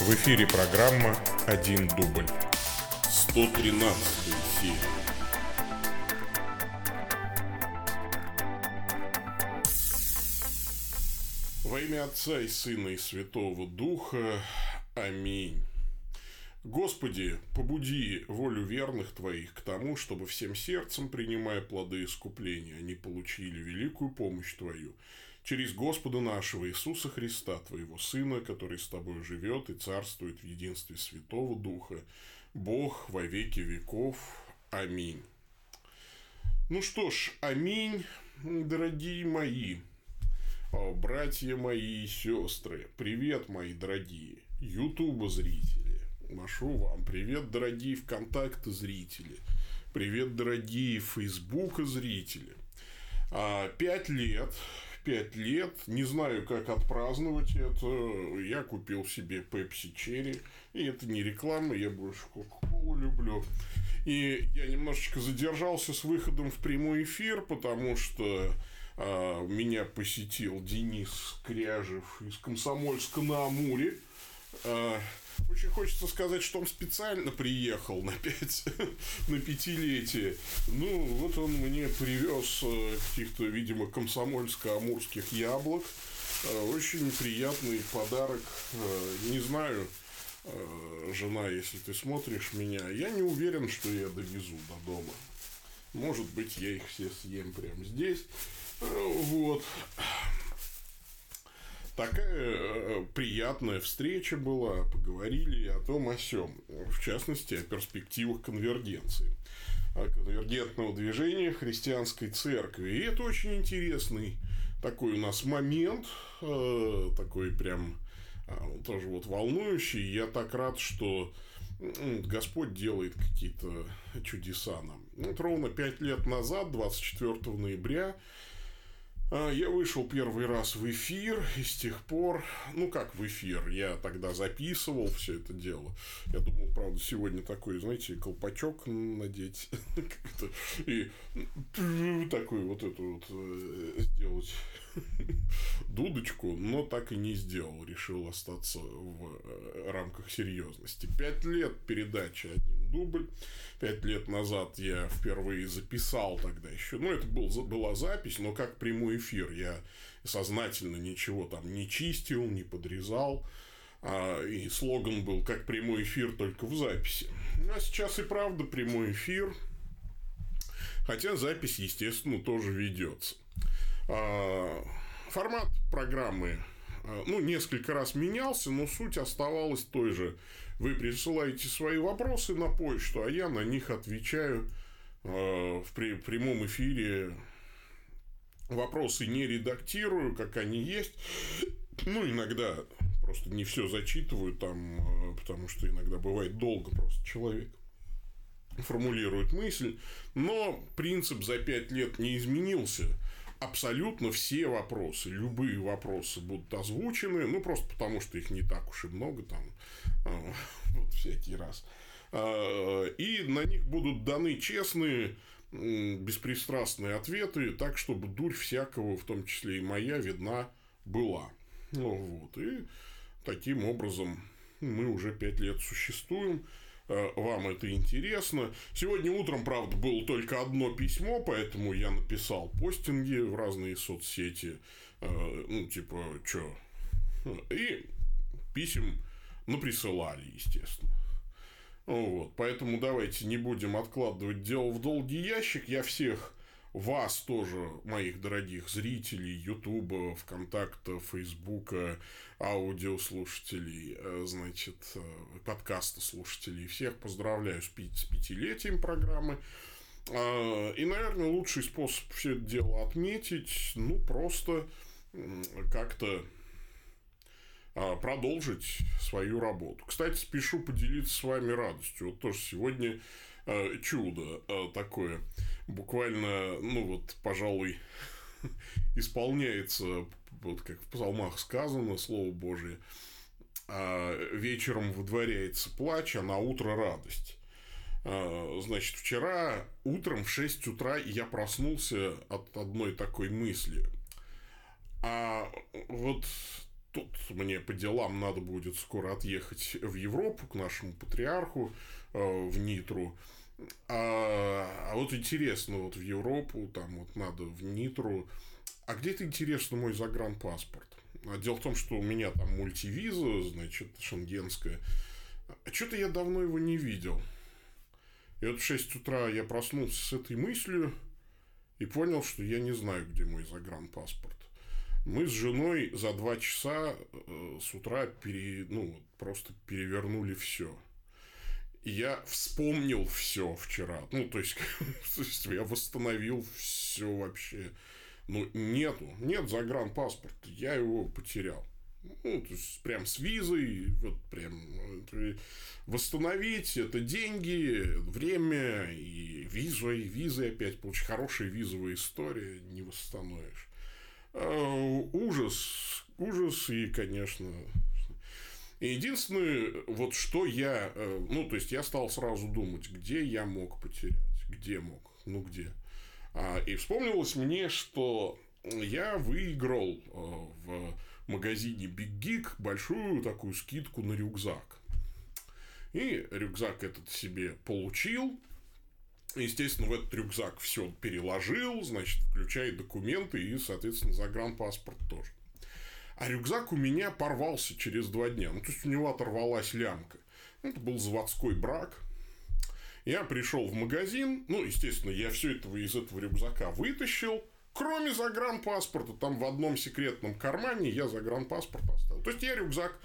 В эфире программа «Один дубль». 113 серия. Во имя Отца и Сына и Святого Духа. Аминь. Господи, побуди волю верных Твоих к тому, чтобы всем сердцем, принимая плоды искупления, они получили великую помощь Твою через Господа нашего Иисуса Христа, Твоего Сына, который с Тобой живет и царствует в единстве Святого Духа, Бог во веки веков. Аминь. Ну что ж, аминь, дорогие мои, братья мои и сестры, привет, мои дорогие, ютуба зрители, машу вам, привет, дорогие ВКонтакте зрители, привет, дорогие Фейсбука зрители. А, пять лет пять лет. Не знаю, как отпраздновать это. Я купил себе Pepsi Cherry. И это не реклама, я больше Кока-Колу люблю. И я немножечко задержался с выходом в прямой эфир, потому что а, меня посетил Денис Кряжев из Комсомольска на Амуре. А, очень хочется сказать, что он специально приехал на, пять, на пятилетие. Ну, вот он мне привез э, каких-то, видимо, комсомольско-амурских яблок. Э, очень приятный подарок. Э, не знаю, жена, если ты смотришь меня, я не уверен, что я довезу до дома. Может быть, я их все съем прямо здесь. Вот такая э, приятная встреча была, поговорили о том о сем, в частности, о перспективах конвергенции конвергентного движения христианской церкви. И это очень интересный такой у нас момент, э, такой прям э, тоже вот волнующий. Я так рад, что Господь делает какие-то чудеса нам. Вот ровно пять лет назад, 24 ноября, а, я вышел первый раз в эфир, и с тех пор, ну как в эфир, я тогда записывал все это дело. Я думал, правда, сегодня такой, знаете, колпачок надеть, и такой вот эту вот э, сделать дудочку, но так и не сделал. Решил остаться в э, рамках серьезности. Пять лет передачи один дубль. Пять лет назад я впервые записал тогда еще. Ну, это был, была запись, но как прямой эфир. Я сознательно ничего там не чистил, не подрезал. А, и слоган был как прямой эфир, только в записи. А сейчас и правда прямой эфир. Хотя запись, естественно, тоже ведется. А, формат программы а, ну, несколько раз менялся, но суть оставалась той же. Вы присылаете свои вопросы на почту, а я на них отвечаю а, в прямом эфире. Вопросы не редактирую, как они есть. Ну, иногда просто не все зачитываю там, потому что иногда бывает долго просто человек формулирует мысль, но принцип за пять лет не изменился абсолютно все вопросы, любые вопросы будут озвучены, ну, просто потому, что их не так уж и много там, а, вот всякий раз. А, и на них будут даны честные, беспристрастные ответы, так, чтобы дурь всякого, в том числе и моя, видна была. Ну, вот. И таким образом мы уже пять лет существуем. Э, вам это интересно. Сегодня утром, правда, было только одно письмо, поэтому я написал постинги в разные соцсети. Э, ну, типа, что? И писем наприсылали, естественно. Вот, поэтому давайте не будем откладывать дело в долгий ящик. Я всех вас тоже, моих дорогих зрителей Ютуба, ВКонтакта, Фейсбука, аудиослушателей, э, значит, э, подкаста слушателей, всех поздравляю с, пятилетием программы. А, и, наверное, лучший способ все это дело отметить, ну, просто как-то а, продолжить свою работу. Кстати, спешу поделиться с вами радостью. Вот тоже сегодня Э, чудо такое. Буквально, ну вот, пожалуй, исполняется, вот как в псалмах сказано, Слово Божие, а вечером выдворяется плач, а на утро радость. А, значит, вчера утром в 6 утра я проснулся от одной такой мысли. А вот тут мне по делам надо будет скоро отъехать в Европу к нашему патриарху э, в Нитру. А, а вот интересно, вот в Европу, там вот надо в Нитру. А где-то интересно мой загранпаспорт? А дело в том, что у меня там мультивиза, значит, шенгенская. А что-то я давно его не видел. И вот в 6 утра я проснулся с этой мыслью и понял, что я не знаю, где мой загранпаспорт. Мы с женой за два часа э, с утра пере, ну, просто перевернули все. Я вспомнил все вчера. Ну, то есть, то я восстановил все вообще. Ну, нету, нет загранпаспорта, я его потерял. Ну, то есть, прям с визой, вот прям восстановить это деньги, время и визу, и визы опять получить хорошая визовая история не восстановишь. А, ужас, ужас и, конечно, единственное, вот что я, э, ну, то есть, я стал сразу думать, где я мог потерять, где мог, ну, где. А, и вспомнилось мне, что я выиграл э, в магазине Big Geek большую такую скидку на рюкзак. И рюкзак этот себе получил. Естественно, в этот рюкзак все переложил, значит, включая документы и, соответственно, загранпаспорт тоже. А рюкзак у меня порвался через два дня. Ну, то есть, у него оторвалась лямка. Это был заводской брак. Я пришел в магазин. Ну, естественно, я все этого из этого рюкзака вытащил. Кроме загранпаспорта, там в одном секретном кармане я загранпаспорт оставил. То есть, я рюкзак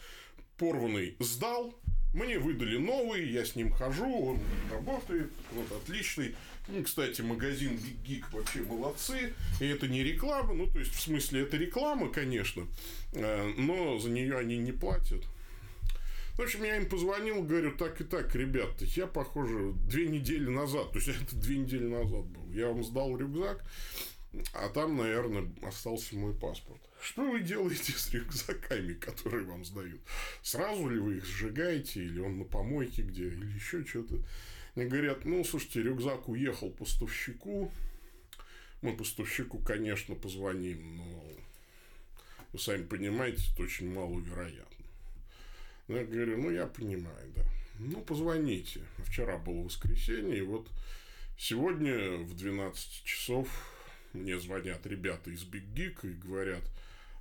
порванный сдал, мне выдали новый, я с ним хожу, он работает, вот отличный. Ну, кстати, магазин Geek вообще молодцы. И это не реклама, ну, то есть, в смысле, это реклама, конечно, э, но за нее они не платят. В общем, я им позвонил, говорю, так и так, ребята, я, похоже, две недели назад, то есть, это две недели назад был, я вам сдал рюкзак, а там, наверное, остался мой паспорт. Что вы делаете с рюкзаками, которые вам сдают? Сразу ли вы их сжигаете, или он на помойке где, или еще что-то? Мне говорят, ну, слушайте, рюкзак уехал поставщику. Мы поставщику, конечно, позвоним, но вы сами понимаете, это очень маловероятно. Я говорю, ну, я понимаю, да. Ну, позвоните. Вчера было воскресенье, и вот сегодня в 12 часов мне звонят ребята из Big Geek и говорят,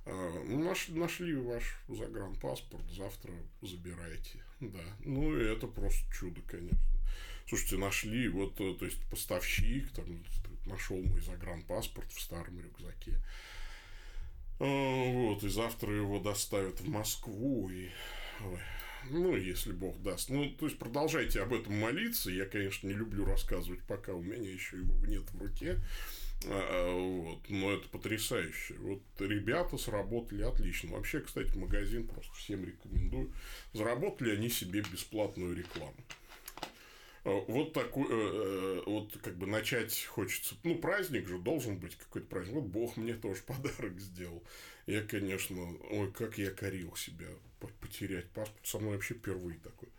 «А, ну, нашли, ваш загранпаспорт, завтра забирайте. Да, ну, это просто чудо, конечно. Слушайте, нашли, вот, э, то есть, поставщик там нашел мой загранпаспорт в старом рюкзаке. А, вот, и завтра его доставят в Москву, и... Ой, ну, если Бог даст. Ну, то есть, продолжайте об этом молиться. Я, конечно, не люблю рассказывать, пока у меня еще его нет в руке. А, а, вот. Но это потрясающе. Вот ребята сработали отлично. Вообще, кстати, магазин просто всем рекомендую. Заработали они себе бесплатную рекламу. А, вот такой, э, э, вот как бы начать хочется. Ну, праздник же должен быть какой-то праздник. Вот Бог мне тоже подарок сделал. Я, конечно, ой, как я корил себя потерять паспорт. Со мной вообще впервые такой.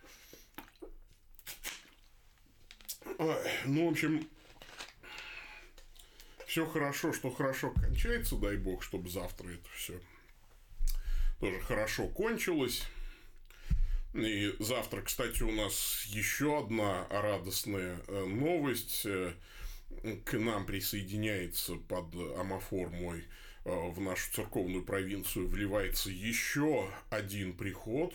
Ну, в общем, все хорошо, что хорошо кончается, дай бог, чтобы завтра это все тоже хорошо кончилось. И завтра, кстати, у нас еще одна радостная э, новость. Э, к нам присоединяется под амофор мой э, в нашу церковную провинцию вливается еще один приход.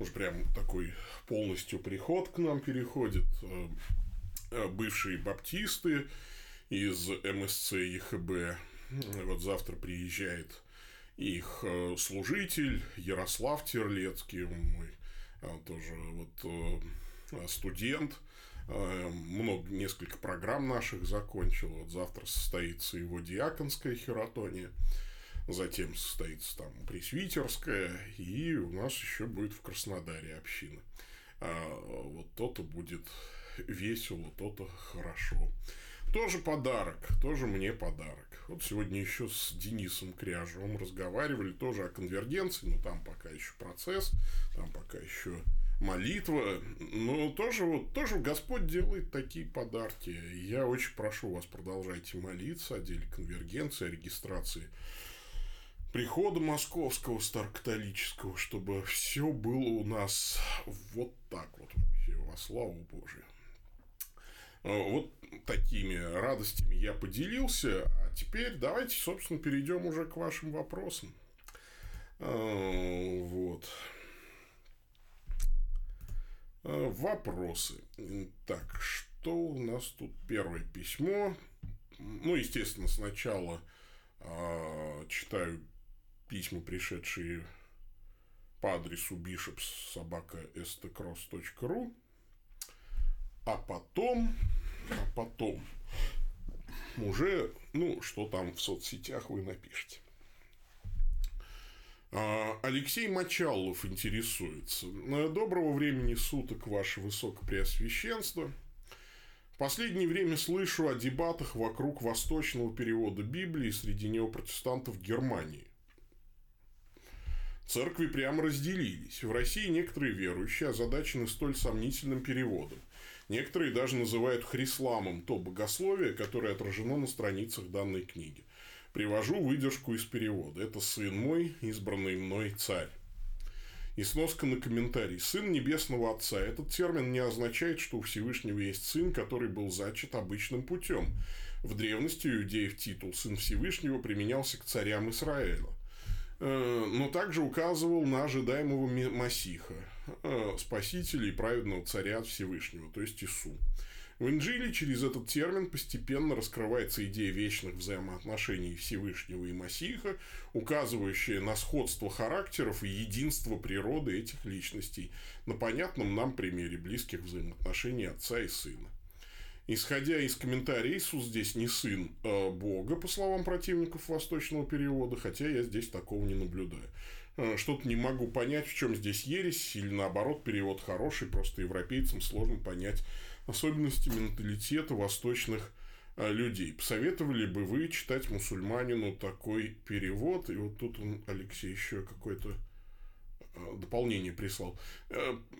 Уж прям такой полностью приход к нам переходит. Бывшие баптисты, из МСЦ и ХБ. Вот завтра приезжает их служитель Ярослав Терлецкий, мой тоже вот э, студент, э, много, несколько программ наших закончил. Вот завтра состоится его диаконская хератония, затем состоится там пресвитерская, и у нас еще будет в Краснодаре община. А, вот то-то будет весело, то-то хорошо. Тоже подарок, тоже мне подарок. Вот сегодня еще с Денисом Кряжевым разговаривали тоже о конвергенции, но там пока еще процесс, там пока еще молитва, но тоже вот тоже Господь делает такие подарки. Я очень прошу вас продолжайте молиться о деле конвергенции, о регистрации прихода московского старокатолического, чтобы все было у нас вот так вот вообще, во славу Божию. А, вот такими радостями я поделился, а теперь давайте, собственно, перейдем уже к вашим вопросам. А, вот. А, вопросы. Так, что у нас тут? Первое письмо. Ну, естественно, сначала читаю письма, пришедшие по адресу bishopsobaka.stcross.ru а потом, а потом уже, ну, что там в соцсетях вы напишите. А, Алексей Мочалов интересуется. Доброго времени суток, Ваше Высокопреосвященство. В последнее время слышу о дебатах вокруг восточного перевода Библии среди неопротестантов Германии. Церкви прямо разделились. В России некоторые верующие озадачены столь сомнительным переводом. Некоторые даже называют хрисламом то богословие, которое отражено на страницах данной книги. Привожу выдержку из перевода. Это «Сын мой, избранный мной царь». И сноска на комментарий. «Сын Небесного Отца». Этот термин не означает, что у Всевышнего есть сын, который был зачат обычным путем. В древности у иудеев титул «Сын Всевышнего» применялся к царям Израиля. Э, но также указывал на ожидаемого Масиха, спасителя и праведного царя от Всевышнего, то есть Ису. В Инжиле через этот термин постепенно раскрывается идея вечных взаимоотношений Всевышнего и Масиха, указывающая на сходство характеров и единство природы этих личностей на понятном нам примере близких взаимоотношений отца и сына. Исходя из комментариев, Иисус здесь не сын а Бога, по словам противников восточного перевода, хотя я здесь такого не наблюдаю. Э, что-то не могу понять, в чем здесь ересь, или наоборот, перевод хороший, просто европейцам сложно понять особенности менталитета восточных э, людей. Посоветовали бы вы читать мусульманину такой перевод? И вот тут он, Алексей, еще какой-то Э, дополнение прислал.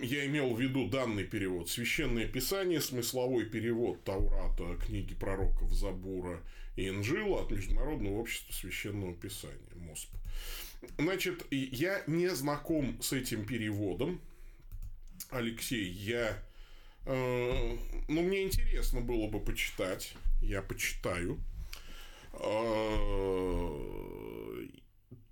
Я имел в виду данный перевод. Священное Писание, смысловой перевод Таурата, книги пророков Забура и Инжила от Международного общества священного Писания, МОСП. Значит, я не знаком с этим переводом. Алексей, я... Э, ну, мне интересно было бы почитать. Я почитаю.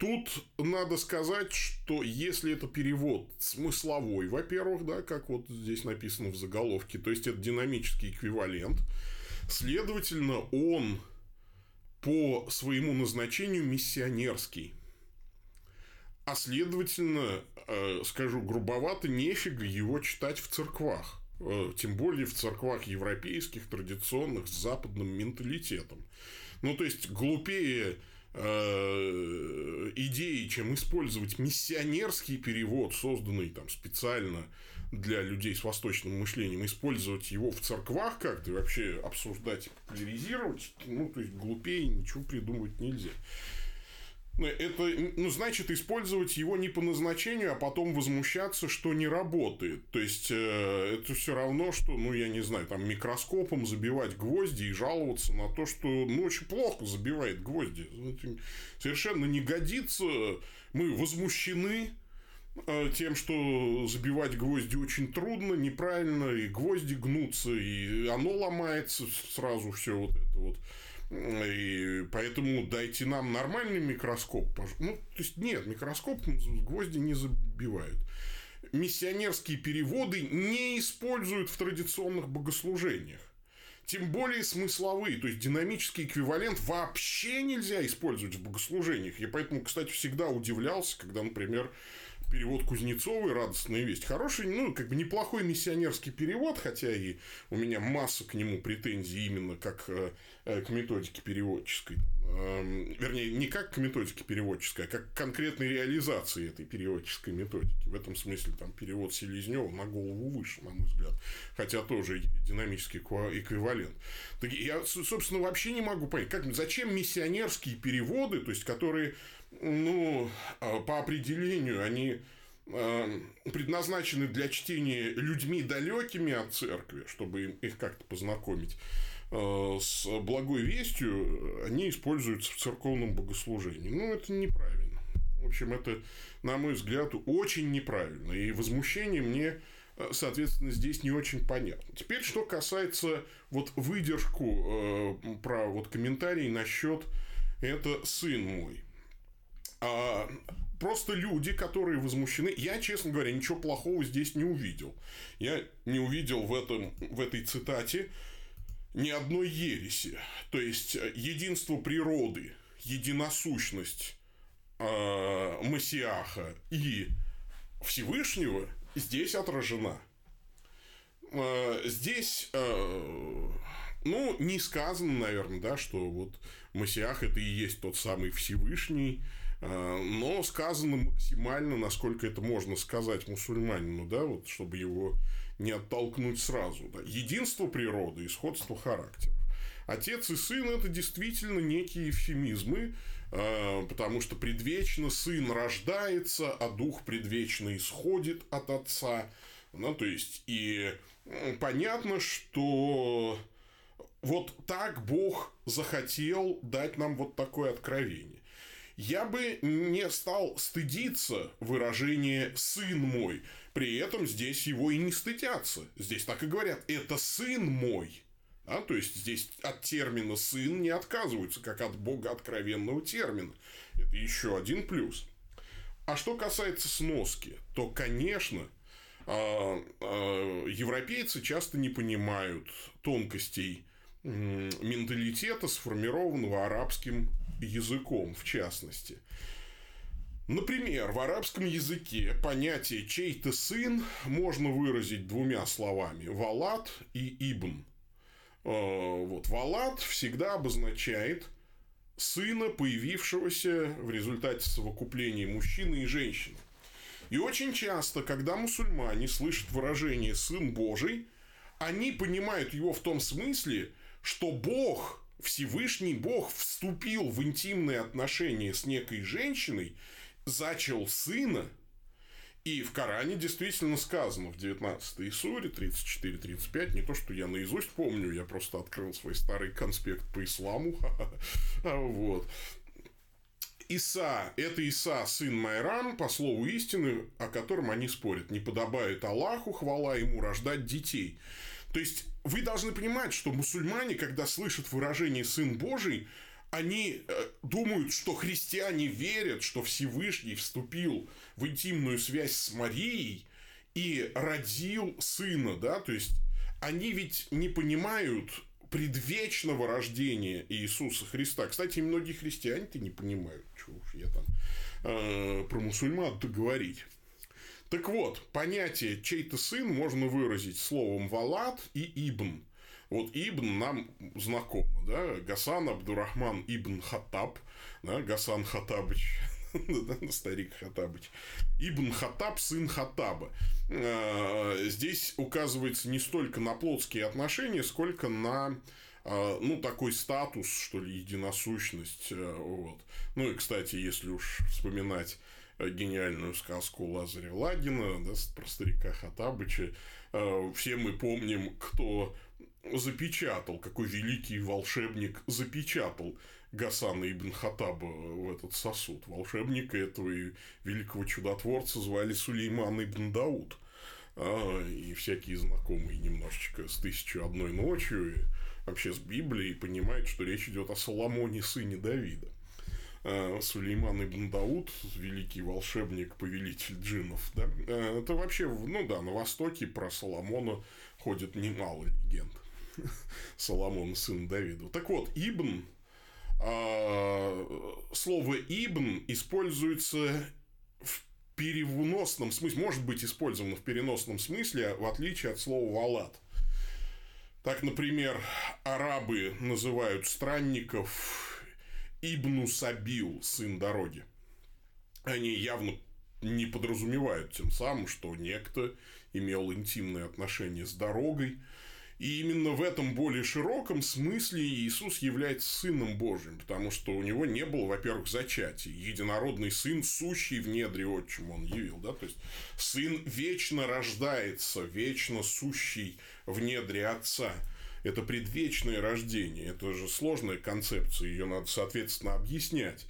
Тут надо сказать, что если это перевод смысловой, во-первых, да, как вот здесь написано в заголовке, то есть это динамический эквивалент, следовательно, он по своему назначению миссионерский. А следовательно, э, скажу грубовато, нефига его читать в церквах. Э, тем более в церквах европейских, традиционных, с западным менталитетом. Ну, то есть, глупее Э, идеи, чем использовать миссионерский перевод, созданный там специально для людей с восточным мышлением, использовать его в церквах как-то, вообще обсуждать и ну, то есть, глупее ничего придумывать нельзя это, ну, значит, использовать его не по назначению, а потом возмущаться, что не работает. То есть, э, это все равно, что, ну, я не знаю, там, микроскопом забивать гвозди и жаловаться на то, что, ну, очень плохо забивает гвозди. Совершенно не годится. Мы возмущены э, тем, что забивать гвозди очень трудно, неправильно, и гвозди гнутся, и оно ломается сразу все вот это вот. И поэтому дайте нам нормальный микроскоп. Ну, то есть, нет, микроскоп гвозди не забивают. Миссионерские переводы не используют в традиционных богослужениях. Тем более смысловые, то есть динамический эквивалент вообще нельзя использовать в богослужениях. Я поэтому, кстати, всегда удивлялся, когда, например, перевод Кузнецовой «Радостная весть». Хороший, ну, как бы неплохой миссионерский перевод, хотя и у меня масса к нему претензий именно как э, э, к методике переводческой. Эм, вернее, не как к методике переводческой, а как к конкретной реализации этой переводческой методики. В этом смысле там перевод Селезнева на голову выше, на мой взгляд. Хотя тоже динамический эквивалент. Так я, собственно, вообще не могу понять, как, зачем миссионерские переводы, то есть, которые ну, а, по определению они а, предназначены для чтения людьми далекими от церкви, чтобы их как-то познакомить а, с благой вестью, они используются в церковном богослужении. Ну, это неправильно. В общем, это, на мой взгляд, очень неправильно. И возмущение мне соответственно, здесь не очень понятно. Теперь, что касается вот выдержку про вот комментарий насчет это сын мой. А, просто люди, которые возмущены. Я, честно говоря, ничего плохого здесь не увидел. Я не увидел в, этом, в этой цитате ни одной ереси. То есть, единство природы, единосущность э, Масиаха и Всевышнего здесь отражена. Э, здесь э, ну, не сказано, наверное, да, что вот Масиах это и есть тот самый Всевышний, но сказано максимально, насколько это можно сказать мусульманину, да, вот, чтобы его не оттолкнуть сразу. Да. Единство природы и сходство характеров. Отец и сын – это действительно некие эвфемизмы, а, потому что предвечно сын рождается, а дух предвечно исходит от отца. Ну, то есть, и понятно, что вот так Бог захотел дать нам вот такое откровение. Я бы не стал стыдиться выражения «сын мой». При этом здесь его и не стыдятся. Здесь так и говорят «это сын мой». А, то есть здесь от термина сын не отказываются, как от Бога откровенного термина. Это еще один плюс. А что касается сноски, то, конечно, а, а, европейцы часто не понимают тонкостей менталитета, сформированного арабским языком, в частности. Например, в арабском языке понятие «чей-то сын» можно выразить двумя словами – «валат» и «ибн». А, вот «валат» всегда обозначает сына, появившегося в результате совокупления мужчины и женщины. И очень часто, когда мусульмане слышат выражение «сын Божий», они понимают его в том смысле, что Бог, Всевышний Бог вступил в интимные отношения с некой женщиной, зачал сына, и в Коране действительно сказано в 19 суре 34-35, не то, что я наизусть помню, я просто открыл свой старый конспект по исламу. Вот. Иса – это Иса, сын Майрам, по слову истины, о котором они спорят. Не подобает Аллаху, хвала ему, рождать детей. То есть, вы должны понимать, что мусульмане, когда слышат выражение «сын Божий», они э, думают, что христиане верят, что Всевышний вступил в интимную связь с Марией и родил сына, да, то есть они ведь не понимают предвечного рождения Иисуса Христа. Кстати, многие христиане-то не понимают, что уж я там э, про мусульман-то говорить. Так вот, понятие «чей-то сын» можно выразить словом «валат» и «ибн». Вот Ибн нам знакомо, да, Гасан Абдурахман Ибн Хаттаб, да, Гасан Хаттабыч, старик Хаттабыч, Ибн Хаттаб, сын Хаттаба. А, здесь указывается не столько на плотские отношения, сколько на а, ну, такой статус, что ли, единосущность. Э, вот. Ну, и, кстати, если уж вспоминать гениальную сказку Лазаря Лагина, да, про старика Хатабыча. Э, все мы помним, кто запечатал, какой великий волшебник запечатал Гасана ибн Хатаба в этот сосуд. Волшебника этого и великого чудотворца звали Сулейман ибн Дауд. А, и всякие знакомые немножечко с «Тысячу одной ночью» и вообще с Библией понимают, что речь идет о Соломоне, сыне Давида. Э, Сулейман ибн Дауд, великий волшебник, повелитель джинов, да, э, это вообще, ну да, на Востоке про Соломона ходит немало легенд. Соломон, сын Давида. Так вот, Ибн, э, слово Ибн используется в переносном смысле, может быть использовано в переносном смысле, в отличие от слова «валат». Так, например, арабы называют странников Ибну Сабил, сын дороги. Они явно не подразумевают тем самым, что некто имел интимные отношения с дорогой. И именно в этом более широком смысле Иисус является Сыном Божьим, потому что у него не было, во-первых, зачатия. Единородный Сын, сущий в недре отчим, он явил. Да? То есть, Сын вечно рождается, вечно сущий в недре Отца – это предвечное рождение. Это же сложная концепция, ее надо, соответственно, объяснять.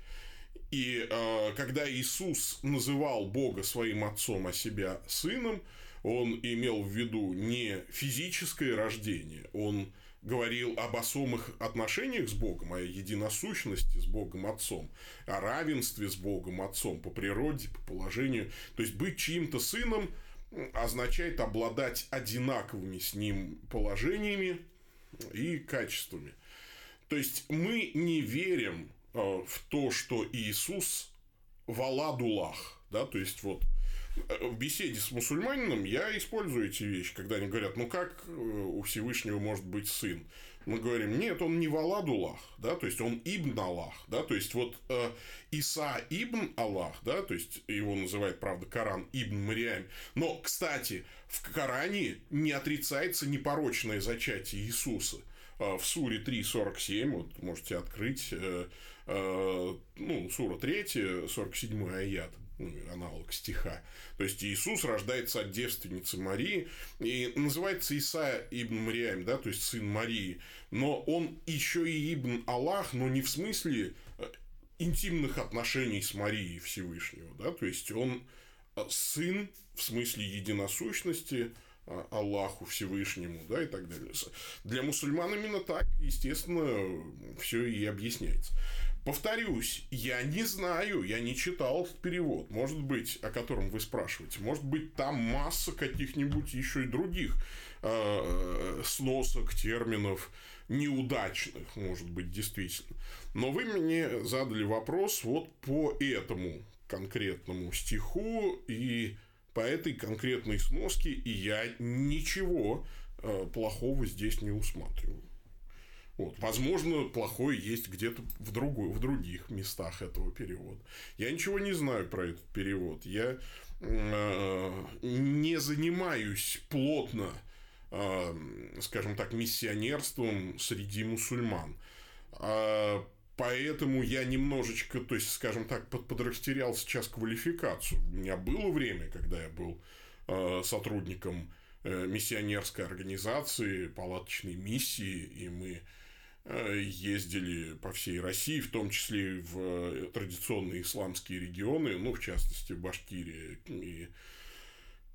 И э, когда Иисус называл Бога своим отцом, а себя сыном, он имел в виду не физическое рождение, он говорил об особых отношениях с Богом, о единосущности с Богом Отцом, о равенстве с Богом Отцом по природе, по положению. То есть быть чьим-то сыном означает обладать одинаковыми с ним положениями и качествами. То есть мы не верим э, в то, что Иисус Валадулах, да, то есть вот в беседе с мусульманином я использую эти вещи, когда они говорят, ну как э, у Всевышнего может быть сын? Мы говорим, нет, он не Валадулах, да, то есть он Ибн Аллах, да, то есть вот э, Иса Ибн Аллах, да, то есть его называет, правда, Коран Ибн Мариам. Но, кстати, в Коране не отрицается непорочное зачатие Иисуса э, в суре 3.47, вот можете открыть, э, э, ну, сура 3, 47 аят аналог стиха. То есть Иисус рождается от девственницы Марии и называется Иса ибн Мариам, да, то есть сын Марии. Но он еще и ибн Аллах, но не в смысле э, интимных отношений с Марией Всевышнего, да, то есть он э, сын в смысле единосущности, э, Аллаху Всевышнему, да, и так далее. Для мусульман именно так, естественно, все и объясняется. Повторюсь, я не знаю, я не читал этот перевод, может быть, о котором вы спрашиваете, может быть, там масса каких-нибудь еще и других э, сносок, терминов, неудачных, может быть, действительно. Но вы мне задали вопрос вот по этому конкретному стиху и по этой конкретной сноске, и я ничего э, плохого здесь не усматриваю. Вот. Возможно, плохой есть где-то в, другой, в других местах этого перевода. Я ничего не знаю про этот перевод. Я э, не занимаюсь плотно, э, скажем так, миссионерством среди мусульман. Э, поэтому я немножечко, то есть, скажем так, под, подрастерял сейчас квалификацию. У меня было время, когда я был э, сотрудником э, миссионерской организации, палаточной миссии, и мы ездили по всей России, в том числе в э, традиционные исламские регионы, ну, в частности, Башкирия и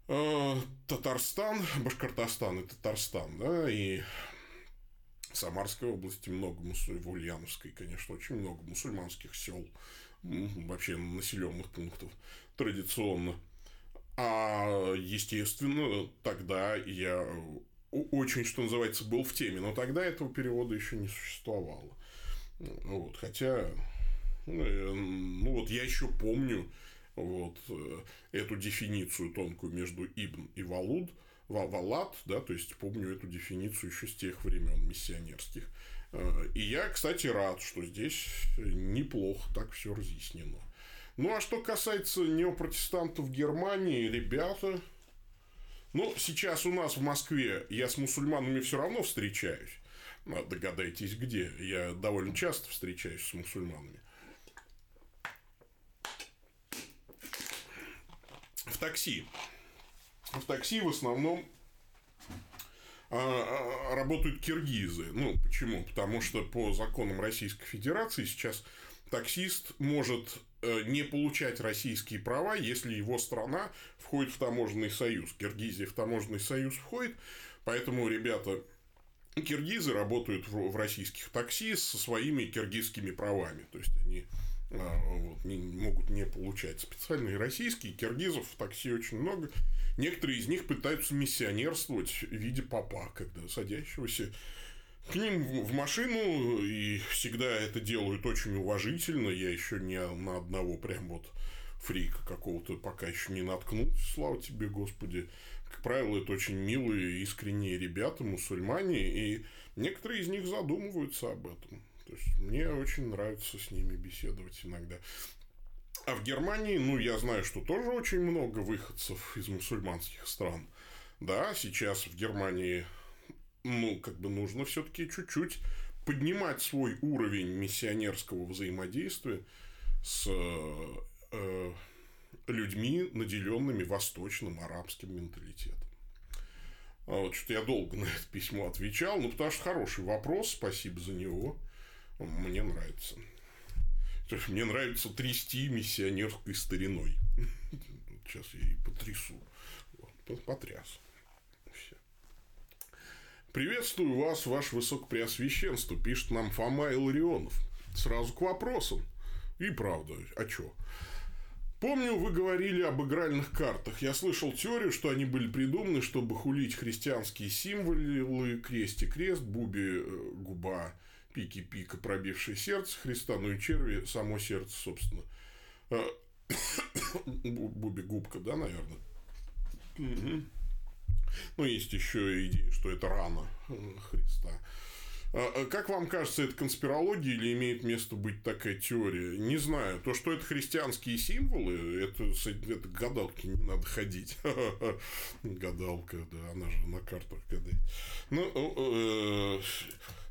э, Татарстан, Башкортостан и Татарстан, да, и Самарской области много, в Ульяновской, конечно, очень много мусульманских сел, вообще населенных пунктов традиционно. А, естественно, тогда я очень, что называется, был в теме, но тогда этого перевода еще не существовало. Вот, хотя, ну, э, ну вот я еще помню вот э, эту дефиницию тонкую между Ибн и Валуд, Валат, да, то есть помню эту дефиницию еще с тех времен миссионерских. Э, и я, кстати, рад, что здесь неплохо так все разъяснено. Ну, а что касается неопротестантов Германии, ребята, ну, сейчас у нас в Москве я с мусульманами все равно встречаюсь. Ну, догадайтесь, где. Я довольно часто встречаюсь с мусульманами. В такси. В такси в основном а, а, работают киргизы. Ну, почему? Потому что по законам Российской Федерации сейчас таксист может э, не получать российские права, если его страна входит в таможенный союз. Киргизия в таможенный союз входит, поэтому ребята киргизы работают в российских такси со своими киргизскими правами. То есть они а, вот, не, могут не получать специальные российские. Киргизов в такси очень много. Некоторые из них пытаются миссионерствовать в виде папа, когда садящегося к ним в машину, и всегда это делают очень уважительно. Я еще не на одного прям вот фрика какого-то пока еще не наткнулся, слава тебе, Господи. Как правило, это очень милые, искренние ребята, мусульмане, и некоторые из них задумываются об этом. То есть, мне очень нравится с ними беседовать иногда. А в Германии, ну, я знаю, что тоже очень много выходцев из мусульманских стран. Да, сейчас в Германии ну, как бы нужно все-таки чуть-чуть поднимать свой уровень миссионерского взаимодействия с э, людьми, наделенными восточным арабским менталитетом. А вот что-то я долго на это письмо отвечал, ну, потому что хороший вопрос, спасибо за него, мне нравится. То есть, мне нравится трясти миссионерской стариной. Сейчас я и потрясу. Потряс. Приветствую вас, ваше высокопреосвященство, пишет нам Фома Илларионов. Сразу к вопросам. И правда, а чё? Помню, вы говорили об игральных картах. Я слышал теорию, что они были придуманы, чтобы хулить христианские символы, кресте-крест, буби, э, губа, пики-пика, пробившее сердце Христа, ну и черви, само сердце, собственно. Э, буби губка, да, наверное? Ну, есть еще идея, что это рана э, Христа. А, а как вам кажется, это конспирология или имеет место быть такая теория? Не знаю. То, что это христианские символы, это, это гадалки не надо ходить. Гадалка, да, она же на картах гадает. Ну, э,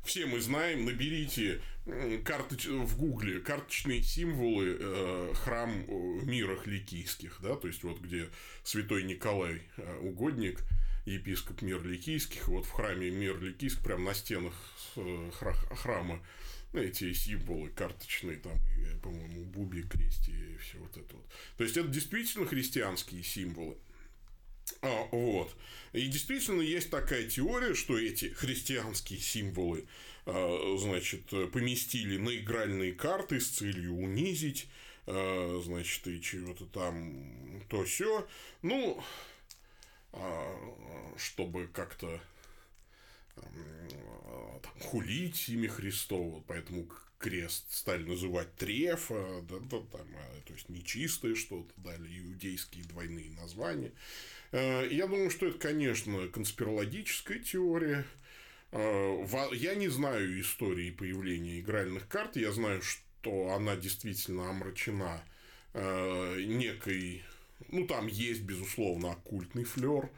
все мы знаем, наберите карточ... в гугле карточные символы э, храм мирах ликийских, да, то есть вот где святой Николай э, угодник, епископ мир ликийских, вот в храме мир ликийских, прям на стенах Э, храма эти символы карточные, там, и, по-моему, буби, крести и все вот это вот. То есть, это действительно христианские символы. А, вот. И действительно есть такая теория, что эти христианские символы, а, значит, поместили на игральные карты с целью унизить, значит, и чего-то там то все. Ну, чтобы как-то Э, там, хулить имя Христово, поэтому крест стали называть трефа, да, да, там, а, то есть нечистое что-то, дали иудейские двойные названия. Э, я думаю, что это, конечно, конспирологическая теория. Э, я не знаю истории появления игральных карт, я знаю, что она действительно омрачена некой, ну, там есть, безусловно, оккультный флер,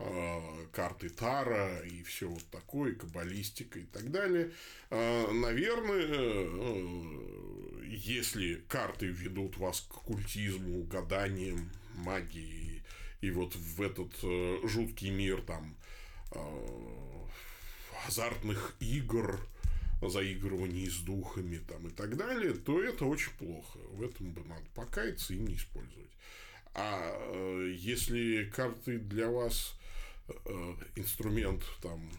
Э, карты Тара и все вот такое, каббалистика и так далее. Э, наверное, э, если карты ведут вас к культизму, гаданиям, магии и вот в этот жуткий мир там азартных игр, заигрываний с духами там, и так далее, то это очень плохо. В этом бы надо покаяться и не использовать. А если карты для вас Э, инструмент там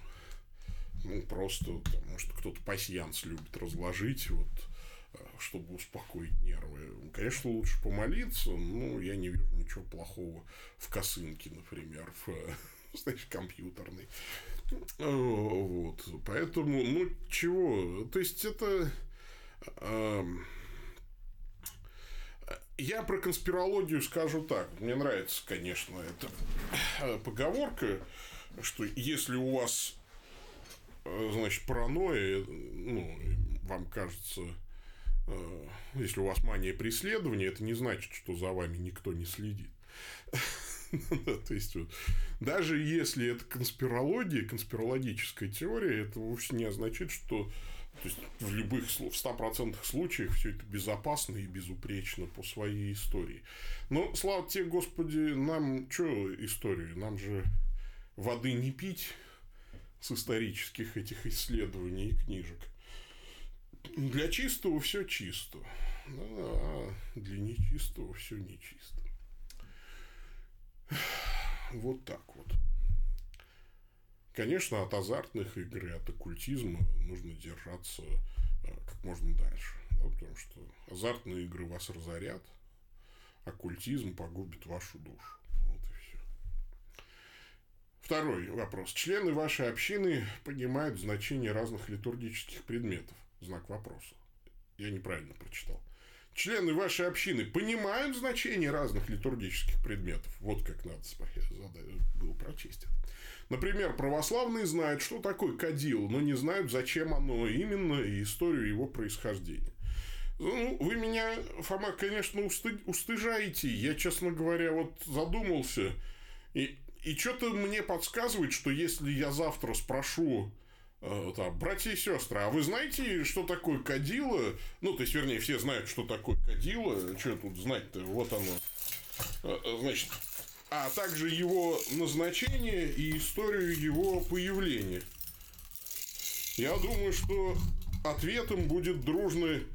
ну, просто, там, может, кто-то пассианс любит разложить, вот, э, чтобы успокоить нервы. Конечно, лучше помолиться, но я не вижу ничего плохого в косынке, например, в знаешь, компьютерной. Вот. Поэтому, ну, чего? То есть, это... Э, я про конспирологию скажу так. Мне нравится, конечно, эта э, поговорка, что если у вас, э, значит, паранойя, ну, вам кажется, э, если у вас мания преследования, это не значит, что за вами никто не следит. То есть, вот, даже если это конспирология, конспирологическая теория, это вовсе не означает, что то есть в любых, в 100% случаях все это безопасно и безупречно по своей истории. Но, слава тебе, Господи, нам что историю? Нам же воды не пить с исторических этих исследований и книжек. Для чистого все чисто, а для нечистого все нечисто. Вот так вот. Конечно, от азартных игр и от оккультизма нужно держаться э, как можно дальше. Да, потому что азартные игры вас разорят, оккультизм погубит вашу душу. Вот и все. Второй вопрос. Члены вашей общины понимают значение разных литургических предметов? Знак вопроса. Я неправильно прочитал члены вашей общины понимают значение разных литургических предметов? Вот как надо было прочесть. Например, православные знают, что такое кадил, но не знают, зачем оно именно и историю его происхождения. Ну, вы меня, Фома, конечно, усты... устыжаете. Я, честно говоря, вот задумался. И, и что-то мне подсказывает, что если я завтра спрошу там, братья и сестры, а вы знаете, что такое кадило? Ну, то есть, вернее, все знают, что такое кадило. Что тут знать-то? Вот оно. Э, э, значит, а также его назначение и историю его появления. Я думаю, что ответом будет дружный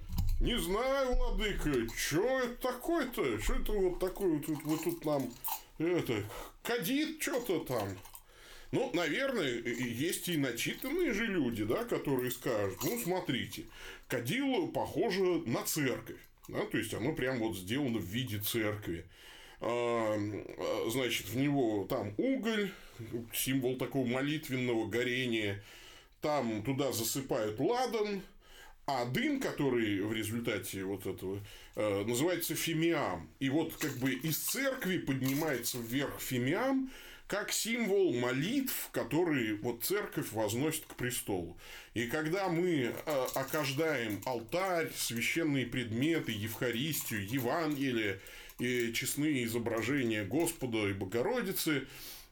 Не знаю, владыка, что это такое-то? Что это вот такое тут, вы тут нам, это, кадит что-то там? Ну, наверное, есть и начитанные же люди, да, которые скажут, ну, смотрите, кадило похоже на церковь. Да, то есть оно прям вот сделано в виде церкви. А, значит, в него там уголь, символ такого молитвенного горения. Там туда засыпают ладан, а дым, который в результате вот этого э, называется фимиам. И вот как бы из церкви поднимается вверх фимиам, как символ молитв, которые вот церковь возносит к престолу. И когда мы э, окаждаем алтарь, священные предметы, Евхаристию, Евангелие, и честные изображения Господа и Богородицы,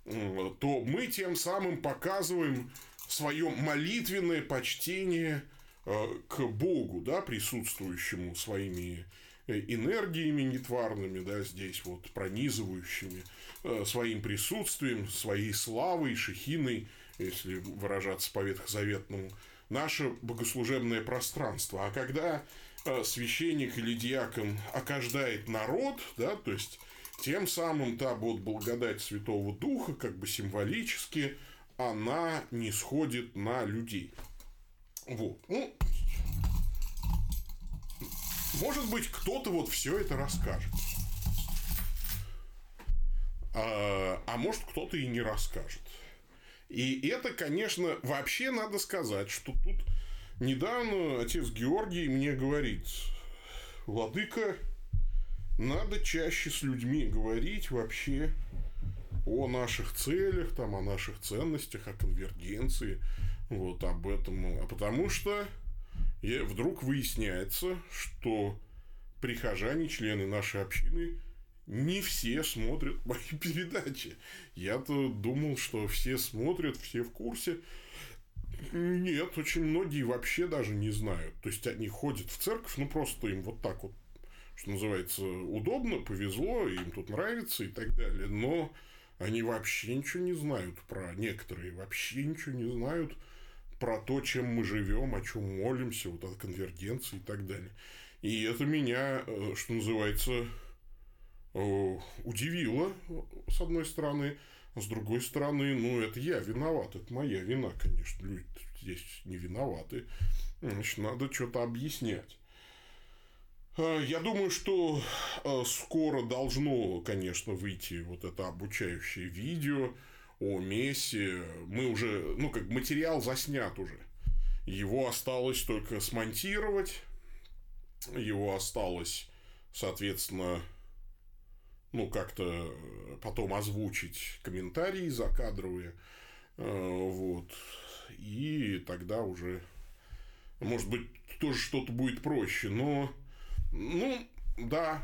э, то мы тем самым показываем свое молитвенное почтение э, к Богу, да, присутствующему своими Э, энергиями нетварными, да, здесь вот пронизывающими своим присутствием, своей славой, шехиной, если выражаться по ветхозаветному, наше богослужебное пространство. А когда э, священник или диакон окаждает народ, да, то есть тем самым та вот благодать Святого Духа, как бы символически, она не сходит на людей. Вот. Ну, может быть, кто-то вот все это расскажет. А, а может, кто-то и не расскажет. И это, конечно, вообще надо сказать, что тут недавно отец Георгий мне говорит, Владыка, надо чаще с людьми говорить вообще о наших целях, там, о наших ценностях, о конвергенции, вот об этом. А потому что вдруг выясняется, что прихожане, члены нашей общины, не все смотрят мои передачи. Я-то думал, что все смотрят, все в курсе. Нет, очень многие вообще даже не знают. То есть они ходят в церковь, ну просто им вот так вот, что называется, удобно, повезло, им тут нравится и так далее. Но они вообще ничего не знают про некоторые, вообще ничего не знают про то, чем мы живем, о чем молимся, вот о конвергенции и так далее. И это меня, э, что называется, удивило, с одной стороны, с другой стороны, ну, это я виноват, это моя вина, конечно, люди здесь не виноваты, значит, надо что-то объяснять. Э, я думаю, что скоро должно, конечно, выйти вот это обучающее видео, о Месси, мы уже, ну, как материал заснят уже. Его осталось только смонтировать, его осталось, соответственно, ну, как-то потом озвучить комментарии закадровые, э, вот, и тогда уже, может быть, тоже что-то будет проще, но, ну, да,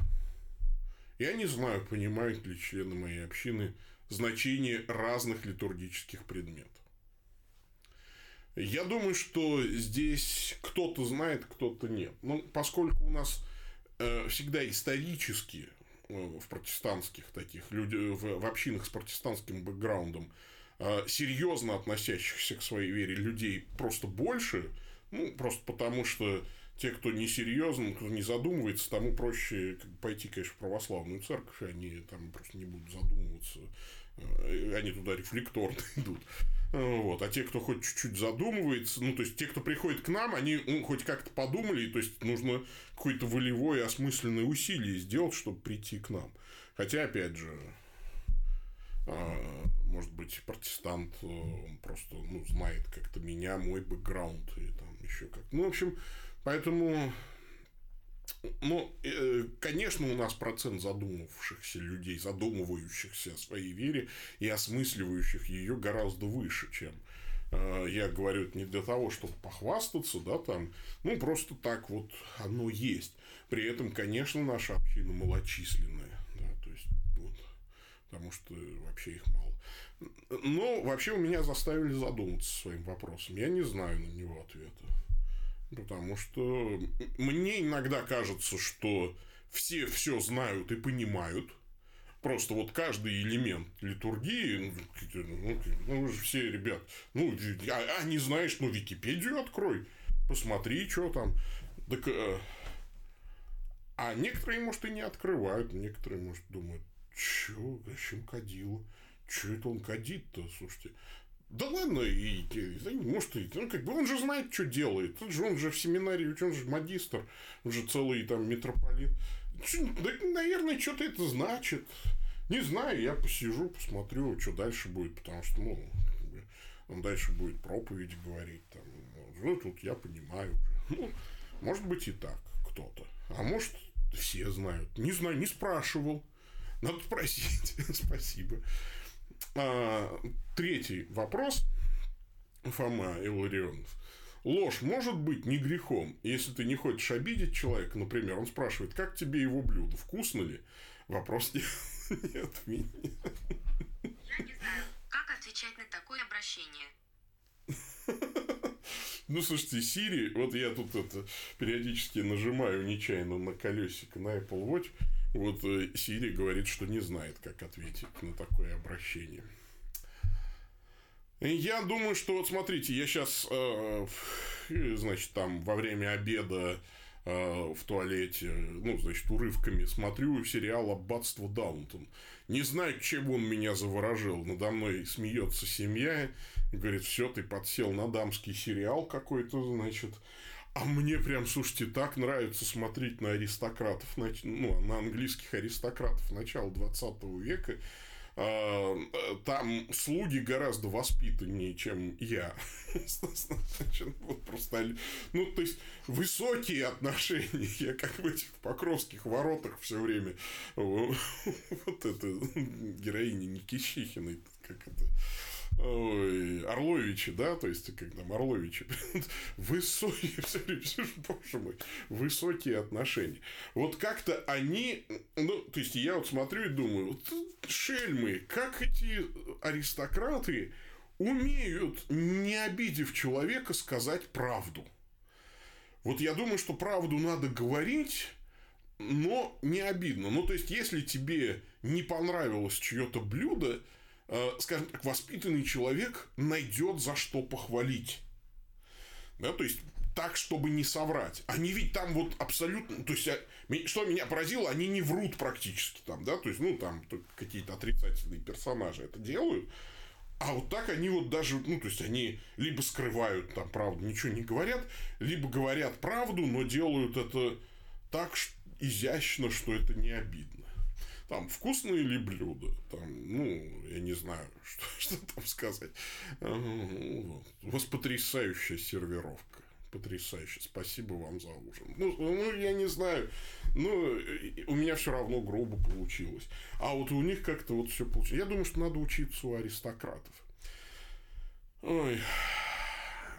я не знаю, понимают ли члены моей общины значение разных литургических предметов. Я думаю, что здесь кто-то знает, кто-то нет. Ну, поскольку у нас э, всегда исторически в протестантских таких люди, в, в общинах с протестантским бэкграундом э, серьезно относящихся к своей вере людей просто больше, ну, просто потому что те, кто не серьезно, кто не задумывается, тому проще пойти, конечно, в православную церковь, они там просто не будут задумываться, они туда рефлекторно идут. Вот. А те, кто хоть чуть-чуть задумывается, ну, то есть, те, кто приходит к нам, они ну, хоть как-то подумали, то есть, нужно какое-то волевое, осмысленное усилие сделать, чтобы прийти к нам. Хотя, опять же, а, может быть, протестант, э, он просто ну, знает как-то меня, мой бэкграунд и там еще как. Ну, в общем, Поэтому, ну, э, конечно, у нас процент задумавшихся людей, задумывающихся о своей вере и осмысливающих ее гораздо выше, чем э, я говорю это не для того, чтобы похвастаться, да, там, ну, просто так вот оно есть. При этом, конечно, наша община малочисленная, да, то есть, вот, потому что вообще их мало. Но вообще у меня заставили задуматься своим вопросом. Я не знаю на него ответа. Потому что мне иногда кажется, что все все знают и понимают. Просто вот каждый элемент литургии, ну, ну, ну все, ребят, ну, а, а не знаешь, ну, Википедию открой, посмотри, что там. Так, э, А некоторые, может, и не открывают, некоторые, может, думают, чё, зачем кадило? Чё это он кадит-то, слушайте? Да ладно, и, и, может, и, ну, как бы он же знает, что делает. Он же, он же в семинарии, он же магистр, он же целый там митрополит. Да, наверное, что-то это значит. Не знаю, я посижу, посмотрю, что дальше будет, потому что, ну, он дальше будет проповедь говорить. Там, ну, тут я понимаю уже. Ну, может быть и так кто-то. А может, все знают. Не знаю, не спрашивал. Надо спросить. Спасибо. А, третий вопрос. Фома Илларионов. Ложь может быть не грехом, если ты не хочешь обидеть человека, например, он спрашивает, как тебе его блюдо, вкусно ли? Вопрос не, не от меня. Я не знаю, как отвечать на такое обращение. Ну, слушайте, Siri, вот я тут это периодически нажимаю нечаянно на колесико на Apple Watch, вот Siri говорит, что не знает, как ответить на такое обращение. Я думаю, что вот смотрите, я сейчас, э, значит, там во время обеда э, в туалете, ну, значит, урывками смотрю сериал «Аббатство Даунтон». Не знаю, чем он меня заворожил. Надо мной смеется семья. Говорит, все, ты подсел на дамский сериал какой-то, значит. А мне прям, слушайте, так нравится смотреть на аристократов, ну, на английских аристократов начала 20 века. А, там слуги гораздо воспитаннее, чем я. просто, ну, то есть, высокие отношения. Я как в этих покровских воротах все время вот это героиня Никищихиной, как это Ой, Орловичи, да, то есть, как там, Орловичи, высокие, все время, боже мой, высокие отношения. Вот как-то они, ну, то есть, я вот смотрю и думаю, вот шельмы, как эти аристократы умеют, не обидев человека, сказать правду. Вот я думаю, что правду надо говорить, но не обидно. Ну, то есть, если тебе не понравилось чье-то блюдо, скажем так, воспитанный человек найдет за что похвалить. Да, то есть так, чтобы не соврать. Они ведь там вот абсолютно, то есть, что меня поразило, они не врут практически там, да, то есть, ну, там какие-то отрицательные персонажи это делают, а вот так они вот даже, ну, то есть, они либо скрывают там правду, ничего не говорят, либо говорят правду, но делают это так изящно, что это не обидно. Там вкусные ли блюда? Там, ну, я не знаю, что, что там сказать. У вас потрясающая сервировка. Потрясающе. Спасибо вам за ужин. Ну, ну, я не знаю. Ну, у меня все равно грубо получилось. А вот у них как-то вот все получилось. Я думаю, что надо учиться у аристократов. Ой.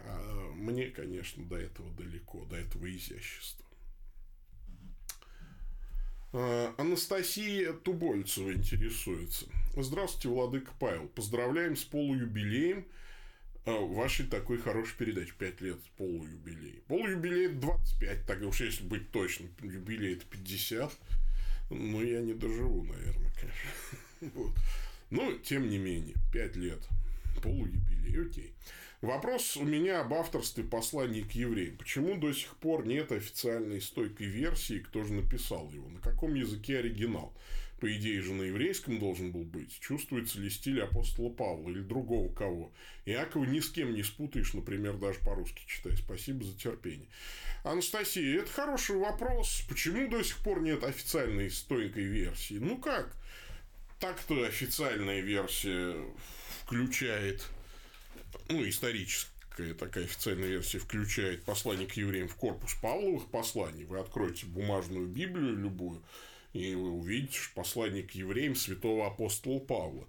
А мне, конечно, до этого далеко, до этого изящества. А, Анастасия Тубольцева интересуется. Здравствуйте, Владыка Павел. Поздравляем с полуюбилеем а, вашей такой хорошей передачи. Пять лет полуюбилей. Полуюбилей это 25, так уж если быть точным. Юбилей это 50. Ну, я не доживу, наверное, конечно. Вот. Но, тем не менее, 5 лет полуюбилей, окей. Вопрос у меня об авторстве послания к евреям. Почему до сих пор нет официальной стойкой версии, кто же написал его? На каком языке оригинал? По идее же на еврейском должен был быть. Чувствуется ли стиль апостола Павла или другого кого? Иакова ни с кем не спутаешь, например, даже по-русски читай. Спасибо за терпение. Анастасия, это хороший вопрос. Почему до сих пор нет официальной стойкой версии? Ну как? Так-то официальная версия включает ну, историческая такая официальная версия включает послание к евреям в корпус Павловых посланий. Вы откроете бумажную Библию любую, и вы увидите послание к евреям святого апостола Павла.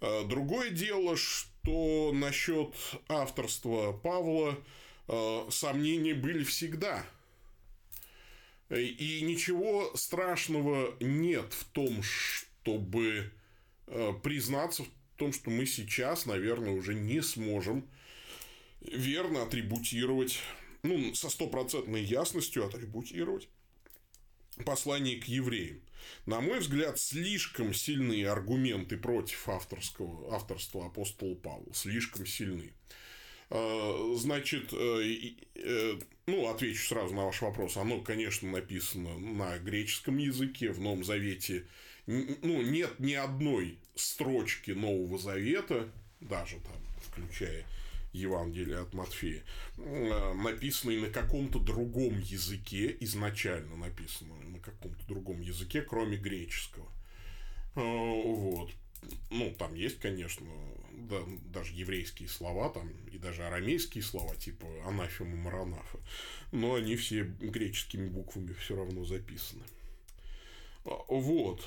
А, другое дело, что насчет авторства Павла а, сомнения были всегда. И ничего страшного нет в том, чтобы а, признаться в том, что мы сейчас, наверное, уже не сможем верно атрибутировать, ну, со стопроцентной ясностью атрибутировать послание к евреям. На мой взгляд, слишком сильные аргументы против авторского, авторства апостола Павла. Слишком сильные. А, значит, э, ну, отвечу сразу на ваш вопрос. Оно, конечно, написано на греческом языке. В Новом Завете ну, нет ни одной строчки Нового Завета, даже там, включая Евангелие от Матфея, написанной на каком-то другом языке, изначально написано на каком-то другом языке, кроме греческого. Э, вот. Ну, там есть, конечно, да, даже еврейские слова, там, и даже арамейские слова, типа анафема маранафа, но они все греческими буквами все равно записаны. Э, вот.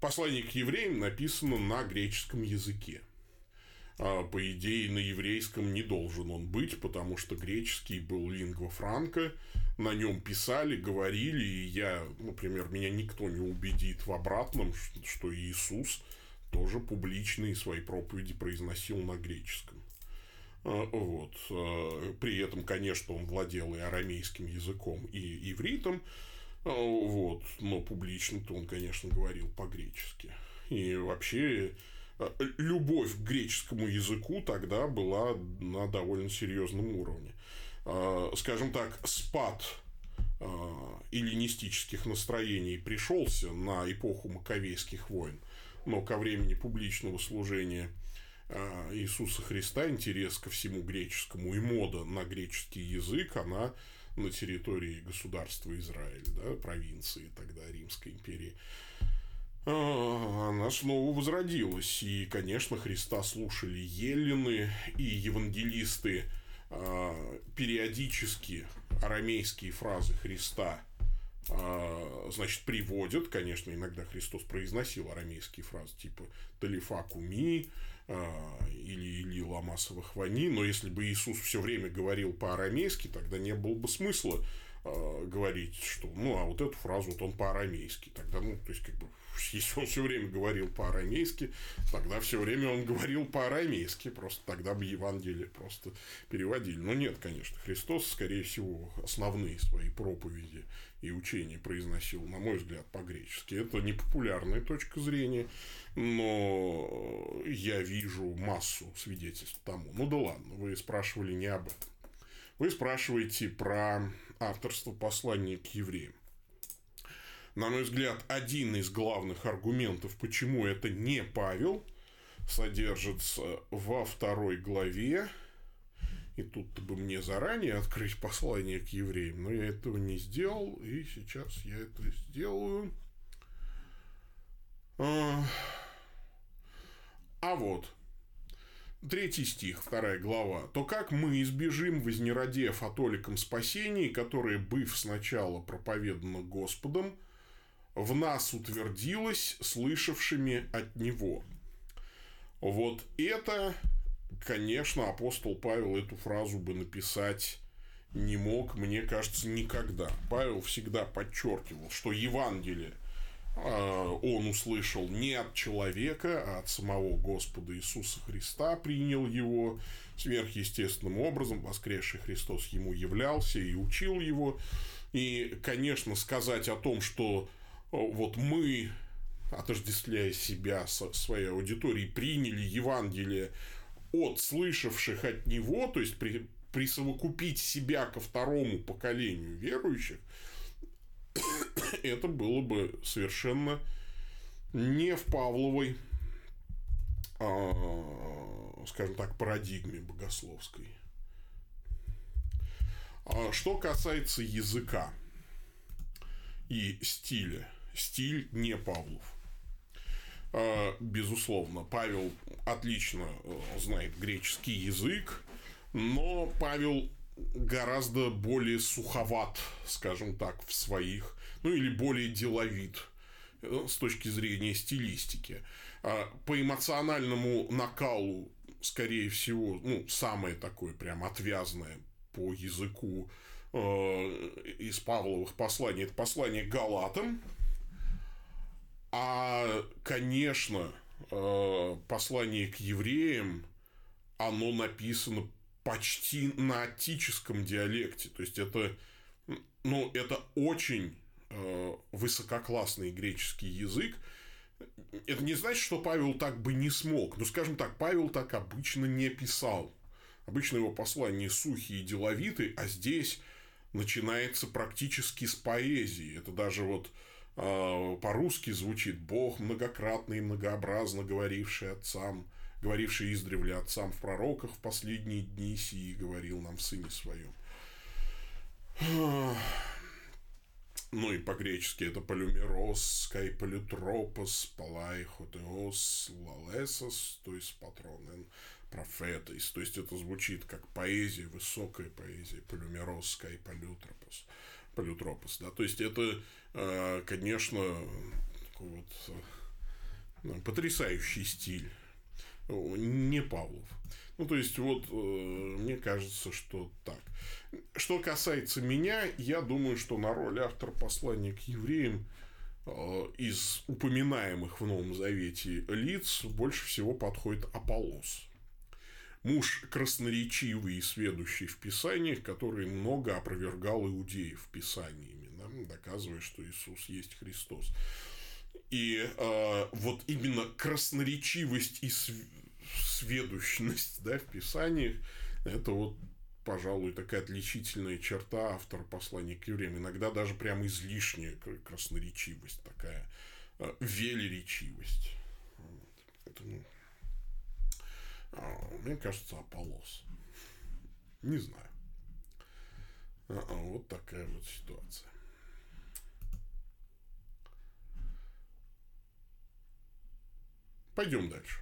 Послание к евреям написано на греческом языке. А, по идее, на еврейском не должен он быть, потому что греческий был лингва франка, на нем писали, говорили, и я, например, меня никто не убедит в обратном, что Иисус тоже публичные свои проповеди произносил на греческом. А, вот. А, при этом, конечно, он владел и арамейским языком, и ивритом, вот. но публично-то он, конечно, говорил по-гречески. И вообще Э, любовь к греческому языку тогда была на довольно серьезном уровне. Э, скажем так, спад э, эллинистических настроений пришелся на эпоху Маковейских войн, но ко времени публичного служения Иисуса Христа интерес ко всему греческому и мода на греческий язык, она на территории государства Израиль, да, провинции тогда Римской империи, а, она снова возродилась. И, конечно, Христа слушали елены и евангелисты. А, периодически арамейские фразы Христа а, значит, приводят, конечно, иногда Христос произносил арамейские фразы, типа «талифа куми» или «или ламасова хвани», но если бы Иисус все время говорил по-арамейски, тогда не было бы смысла говорить, что, ну, а вот эту фразу вот он по-арамейски, тогда, ну, то есть, как бы, если он все время говорил по-арамейски, тогда все время он говорил по-арамейски, просто тогда бы Евангелие просто переводили. Но нет, конечно, Христос, скорее всего, основные свои проповеди и учения произносил, на мой взгляд, по-гречески. Это не популярная точка зрения, но я вижу массу свидетельств тому. Ну да ладно, вы спрашивали не об этом. Вы спрашиваете про авторство послания к евреям на мой взгляд, один из главных аргументов, почему это не Павел, содержится во второй главе. И тут бы мне заранее открыть послание к евреям, но я этого не сделал, и сейчас я это сделаю. А, а вот, Третий стих, вторая глава. «То как мы избежим, вознеродев о толиком спасении, которое, быв сначала проповедано Господом, в нас утвердилось слышавшими от Него. Вот это, конечно, апостол Павел эту фразу бы написать не мог, мне кажется, никогда. Павел всегда подчеркивал, что Евангелие он услышал не от человека, а от самого Господа Иисуса Христа, принял его сверхъестественным образом, воскресший Христос ему являлся и учил его. И, конечно, сказать о том, что вот мы, отождествляя себя со своей аудиторией, приняли Евангелие от слышавших от него, то есть при, присовокупить себя ко второму поколению верующих, это было бы совершенно не в Павловой, а, скажем так, парадигме богословской. А что касается языка и стиля, стиль не Павлов. А, безусловно, Павел отлично э, знает греческий язык, но Павел гораздо более суховат, скажем так, в своих, ну или более деловит э, с точки зрения стилистики. А, по эмоциональному накалу, скорее всего, ну, самое такое прям отвязное по языку э, из Павловых посланий, это послание Галатам, а, конечно, э, послание к евреям, оно написано почти на отическом диалекте. То есть, это, ну, это очень э, высококлассный греческий язык. это не значит, что Павел так бы не смог. Но, скажем так, Павел так обычно не писал. Обычно его послания сухие и деловиты, а здесь начинается практически с поэзии. Это даже вот э, по-русски звучит «Бог многократно и многообразно говоривший отцам, говоривший издревле отцам в пророках в последние дни сии говорил нам в Сыне Своем». Ну и по-гречески это полюмерос, кайполютропос, палайхотеос, лалесос, то есть патронен, профетис. То есть это звучит как поэзия, высокая поэзия, полюмерос, кайполютропос. Полютропос, да, то есть это, э, конечно, такой вот э, потрясающий стиль не Павлов. Ну, то есть, вот, э, мне кажется, что так. Что касается меня, я думаю, что на роль автора послания к евреям э, из упоминаемых в Новом Завете лиц больше всего подходит Аполлос. Муж красноречивый и сведущий в Писаниях, который много опровергал иудеев Писаниями, да, доказывая, что Иисус есть Христос. И э, вот именно красноречивость и сведущность да, в Писаниях это вот пожалуй, такая отличительная черта автора послания к евреям. Иногда даже прям излишняя красноречивость, такая э, велеречивость. Это, ну, а, мне кажется, Аполлос. Не знаю. А, вот такая вот ситуация. Пойдем дальше.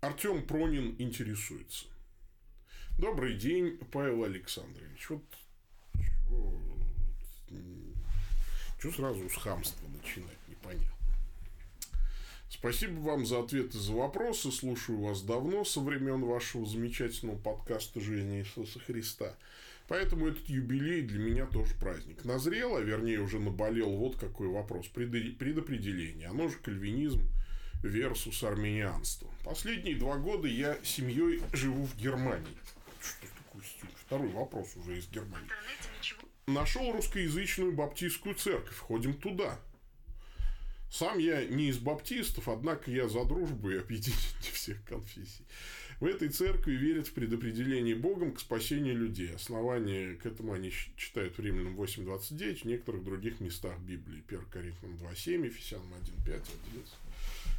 Артем Пронин интересуется. Добрый день, Павел Александрович. Вот что сразу с хамства начинать, непонятно. Спасибо вам за ответы, за вопросы. Слушаю вас давно, со времен вашего замечательного подкаста «Жизнь Иисуса Христа». Поэтому этот юбилей для меня тоже праздник. Назрел, а вернее уже наболел вот какой вопрос. Предопределение. Оно же кальвинизм – versus армянианство. Последние два года я семьей живу в Германии. Что такое стиль? Второй вопрос уже из Германии. Нашел русскоязычную баптистскую церковь. Ходим туда. Сам я не из баптистов, однако я за дружбу и объединение всех конфессий. В этой церкви верят в предопределение Богом к спасению людей. Основание к этому они читают в Римлянам 8.29, в некоторых других местах Библии. 1 Коринфянам 2.7, Ефесянам 1.5, 11.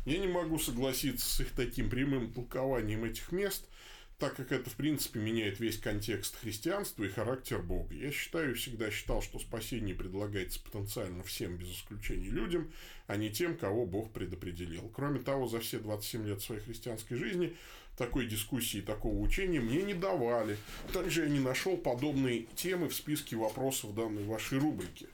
Я не могу согласиться с их таким прямым толкованием этих мест, так как это, в принципе, меняет весь контекст христианства и характер Бога. Я считаю, всегда считал, что спасение предлагается потенциально всем, без исключения людям, а не тем, кого Бог предопределил. Кроме того, за все 27 лет своей христианской жизни такой дискуссии, такого учения мне не давали. Также я не нашел подобные темы в списке вопросов данной вашей рубрики.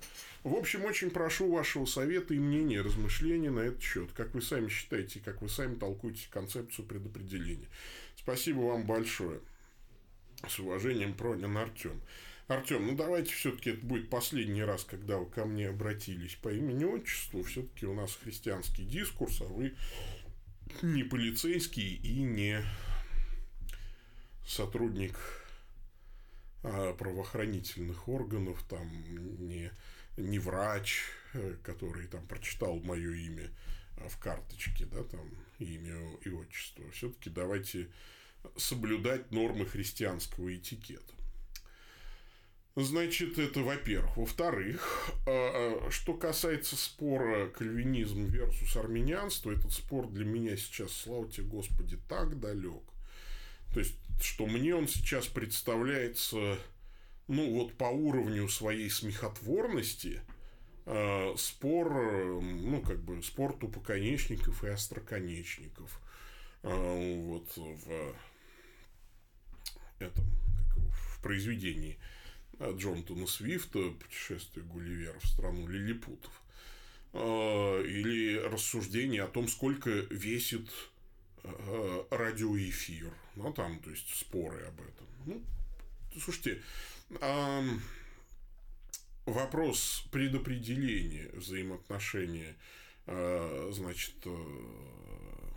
В общем, очень прошу вашего совета и мнения, размышления на этот счет. Как вы сами считаете, как вы сами толкуете концепцию предопределения. Спасибо вам большое. С уважением, Пронин Артем. Артем, ну давайте все-таки это будет последний раз, когда вы ко мне обратились по имени-отчеству. Все-таки у нас христианский дискурс, а вы не полицейский и не сотрудник а, правоохранительных органов, там не не врач, э, который там прочитал мое имя а в карточке, да, там имя и отчество. Все-таки давайте соблюдать нормы христианского этикета. Значит, это во-первых. Во-вторых, а, а, что касается спора кальвинизм versus армянианство, этот спор для меня сейчас, слава тебе Господи, так далек. То есть, что мне он сейчас представляется ну вот по уровню своей смехотворности э, спор, ну как бы спор тупоконечников и остроконечников. Э, вот в этом, как его, в произведении Джонатана Свифта «Путешествие Гулливера в страну лилипутов». Э, или рассуждение о том, сколько весит э, радиоэфир. Ну, там, то есть, споры об этом. Ну, слушайте, вопрос предопределения взаимоотношения, а, значит, э,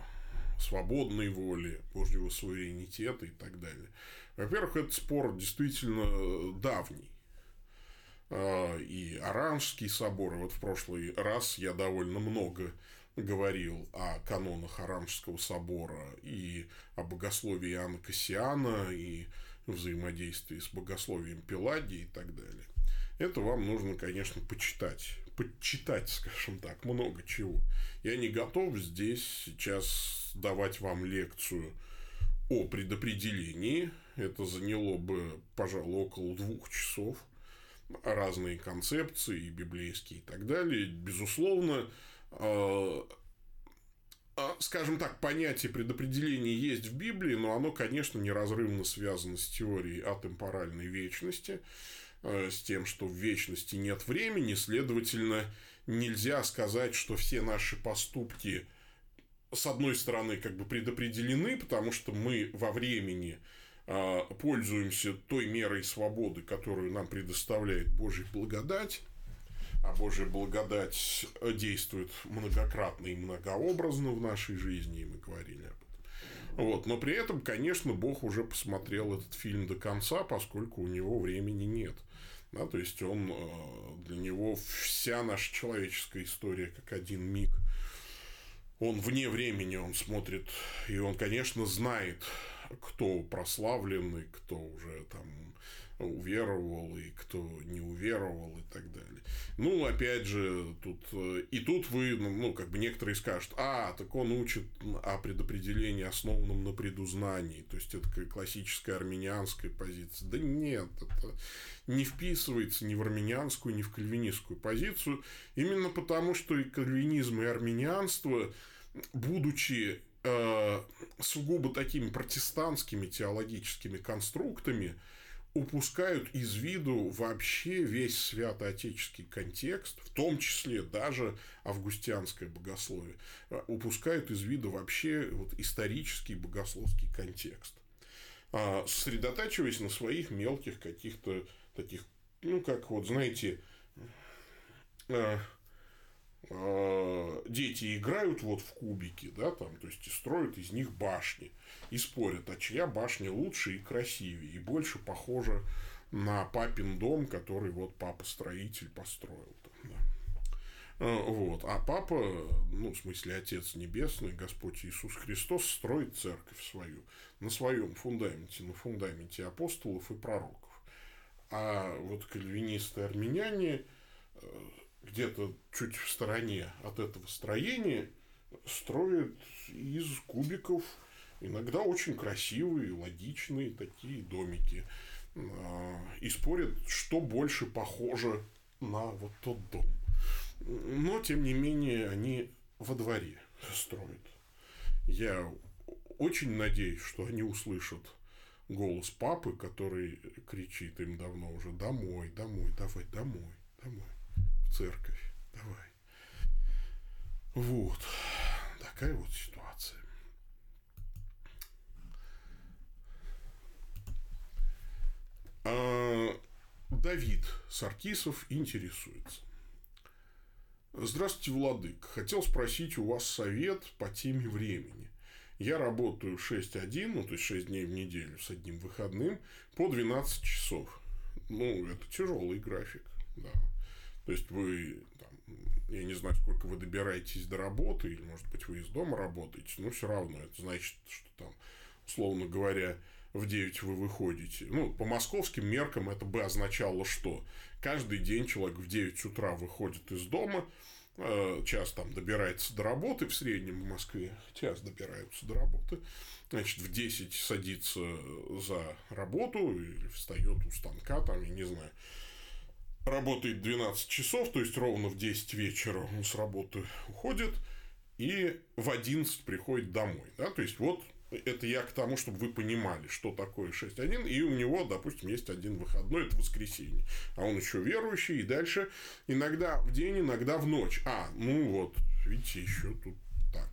свободной воли, Божьего суверенитета и так далее. Во-первых, этот спор действительно давний. и Оранжский собор. Вот в прошлый раз я довольно много говорил о канонах Оранжского собора и о богословии Иоанна Кассиана и взаимодействии с богословием Пелагии и так далее. Это вам нужно, конечно, почитать. Почитать, скажем так, много чего. Я не готов здесь сейчас давать вам лекцию о предопределении. Это заняло бы, пожалуй, около двух часов. Разные концепции, библейские и так далее. Безусловно, э, скажем так, понятие предопределения есть в Библии, но оно, конечно, неразрывно связано с теорией атемпоральной вечности, э, с тем, что в вечности нет времени, следовательно, нельзя сказать, что все наши поступки – с одной стороны, как бы предопределены, потому что мы во времени а, пользуемся той мерой свободы, которую нам предоставляет Божья благодать, а Божья благодать действует многократно и многообразно в нашей жизни, и мы говорили об этом. Вот. Но при этом, конечно, Бог уже посмотрел этот фильм до конца, поскольку у него времени нет. Да, то есть он а, для него вся наша человеческая история как один миг – он вне времени, он смотрит, и он, конечно, знает, кто прославленный, кто уже там уверовал и кто не уверовал и так далее. Ну, опять же, тут и тут вы, ну, ну, как бы некоторые скажут, а, так он учит о предопределении, основанном на предузнании, то есть это классическая армянианская позиция. Да нет, это не вписывается ни в армянианскую, ни в кальвинистскую позицию, именно потому, что и кальвинизм, и армянианство, будучи э, сугубо такими протестантскими теологическими конструктами, упускают из виду вообще весь святоотеческий контекст, в том числе даже августианское богословие, э, упускают из виду вообще вот исторический богословский контекст, а, сосредотачиваясь на своих мелких каких-то таких, ну, как вот, знаете, э, э, дети играют вот в кубики, да, там, то есть и строят из них башни и спорят, а чья башня лучше и красивее, и больше похожа на папин дом, который вот папа-строитель построил. Да. Э, вот. А папа, ну, в смысле, Отец Небесный, Господь Иисус Христос строит церковь свою на своем фундаменте, на фундаменте апостолов и пророков. А вот кальвинисты-армяне э, где-то чуть в стороне от этого строения строят из кубиков иногда очень красивые, логичные такие домики. А, и спорят, что больше похоже на вот тот дом. Но, тем не менее, они во дворе строят. Я очень надеюсь, что они услышат голос папы, который кричит им давно уже «Домой, домой, давай, домой, домой, в церковь, давай». Вот. Такая вот ситуация. А, Давид Саркисов интересуется. Здравствуйте, Владык. Хотел спросить у вас совет по теме времени. Я работаю 6-1, ну, то есть 6 дней в неделю с одним выходным, по 12 часов. Ну, это тяжелый график, да. То есть, вы, там, я не знаю, сколько вы добираетесь до работы, или, может быть, вы из дома работаете, но все равно это значит, что там, условно говоря, в 9 вы выходите. Ну, по московским меркам это бы означало что? Каждый день человек в 9 утра выходит из дома, Э, час там добирается до работы, в среднем в Москве час добираются до работы, значит, в 10 садится за работу или встает у станка, там, я не знаю, работает 12 часов, то есть ровно в 10 вечера он с работы уходит, и в 11 приходит домой. Да? То есть, вот это я к тому, чтобы вы понимали, что такое 6.1, и у него, допустим, есть один выходной, это воскресенье, а он еще верующий, и дальше иногда в день, иногда в ночь. А, ну вот, видите, еще тут так.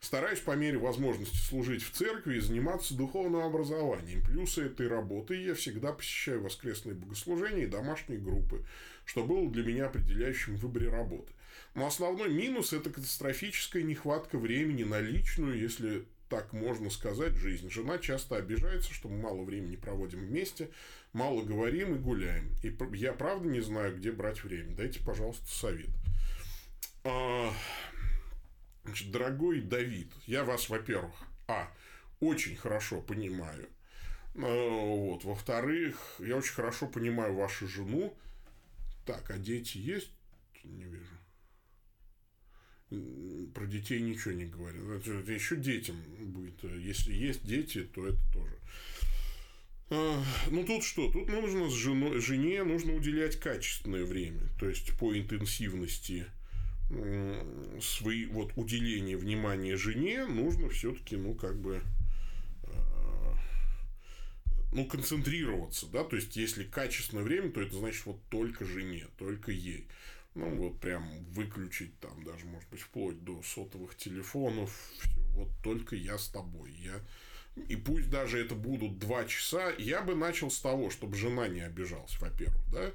Стараюсь по мере возможности служить в церкви и заниматься духовным образованием. Плюсы этой работы я всегда посещаю воскресные богослужения и домашние группы, что было для меня определяющим в выборе работы. Но основной минус – это катастрофическая нехватка времени на личную, если так можно сказать, жизнь. Жена часто обижается, что мы мало времени проводим вместе, мало говорим и гуляем. И я правда не знаю, где брать время. Дайте, пожалуйста, совет. А, значит, дорогой Давид, я вас, во-первых, а, очень хорошо понимаю. А, вот. Во-вторых, я очень хорошо понимаю вашу жену. Так, а дети есть? Не вижу. Про детей ничего не говорю. Это еще детям будет. Если есть дети, то это тоже. А, ну, тут что? Тут нужно с женой, жене нужно уделять качественное время. То есть, по интенсивности свои, вот, уделения внимания жене нужно все-таки, ну, как бы, а, ну, концентрироваться, да, то есть, если качественное время, то это значит вот только жене, только ей. Ну, вот прям выключить там даже, может быть, вплоть до сотовых телефонов, все, вот только я с тобой, я... И пусть даже это будут два часа, я бы начал с того, чтобы жена не обижалась, во-первых, да,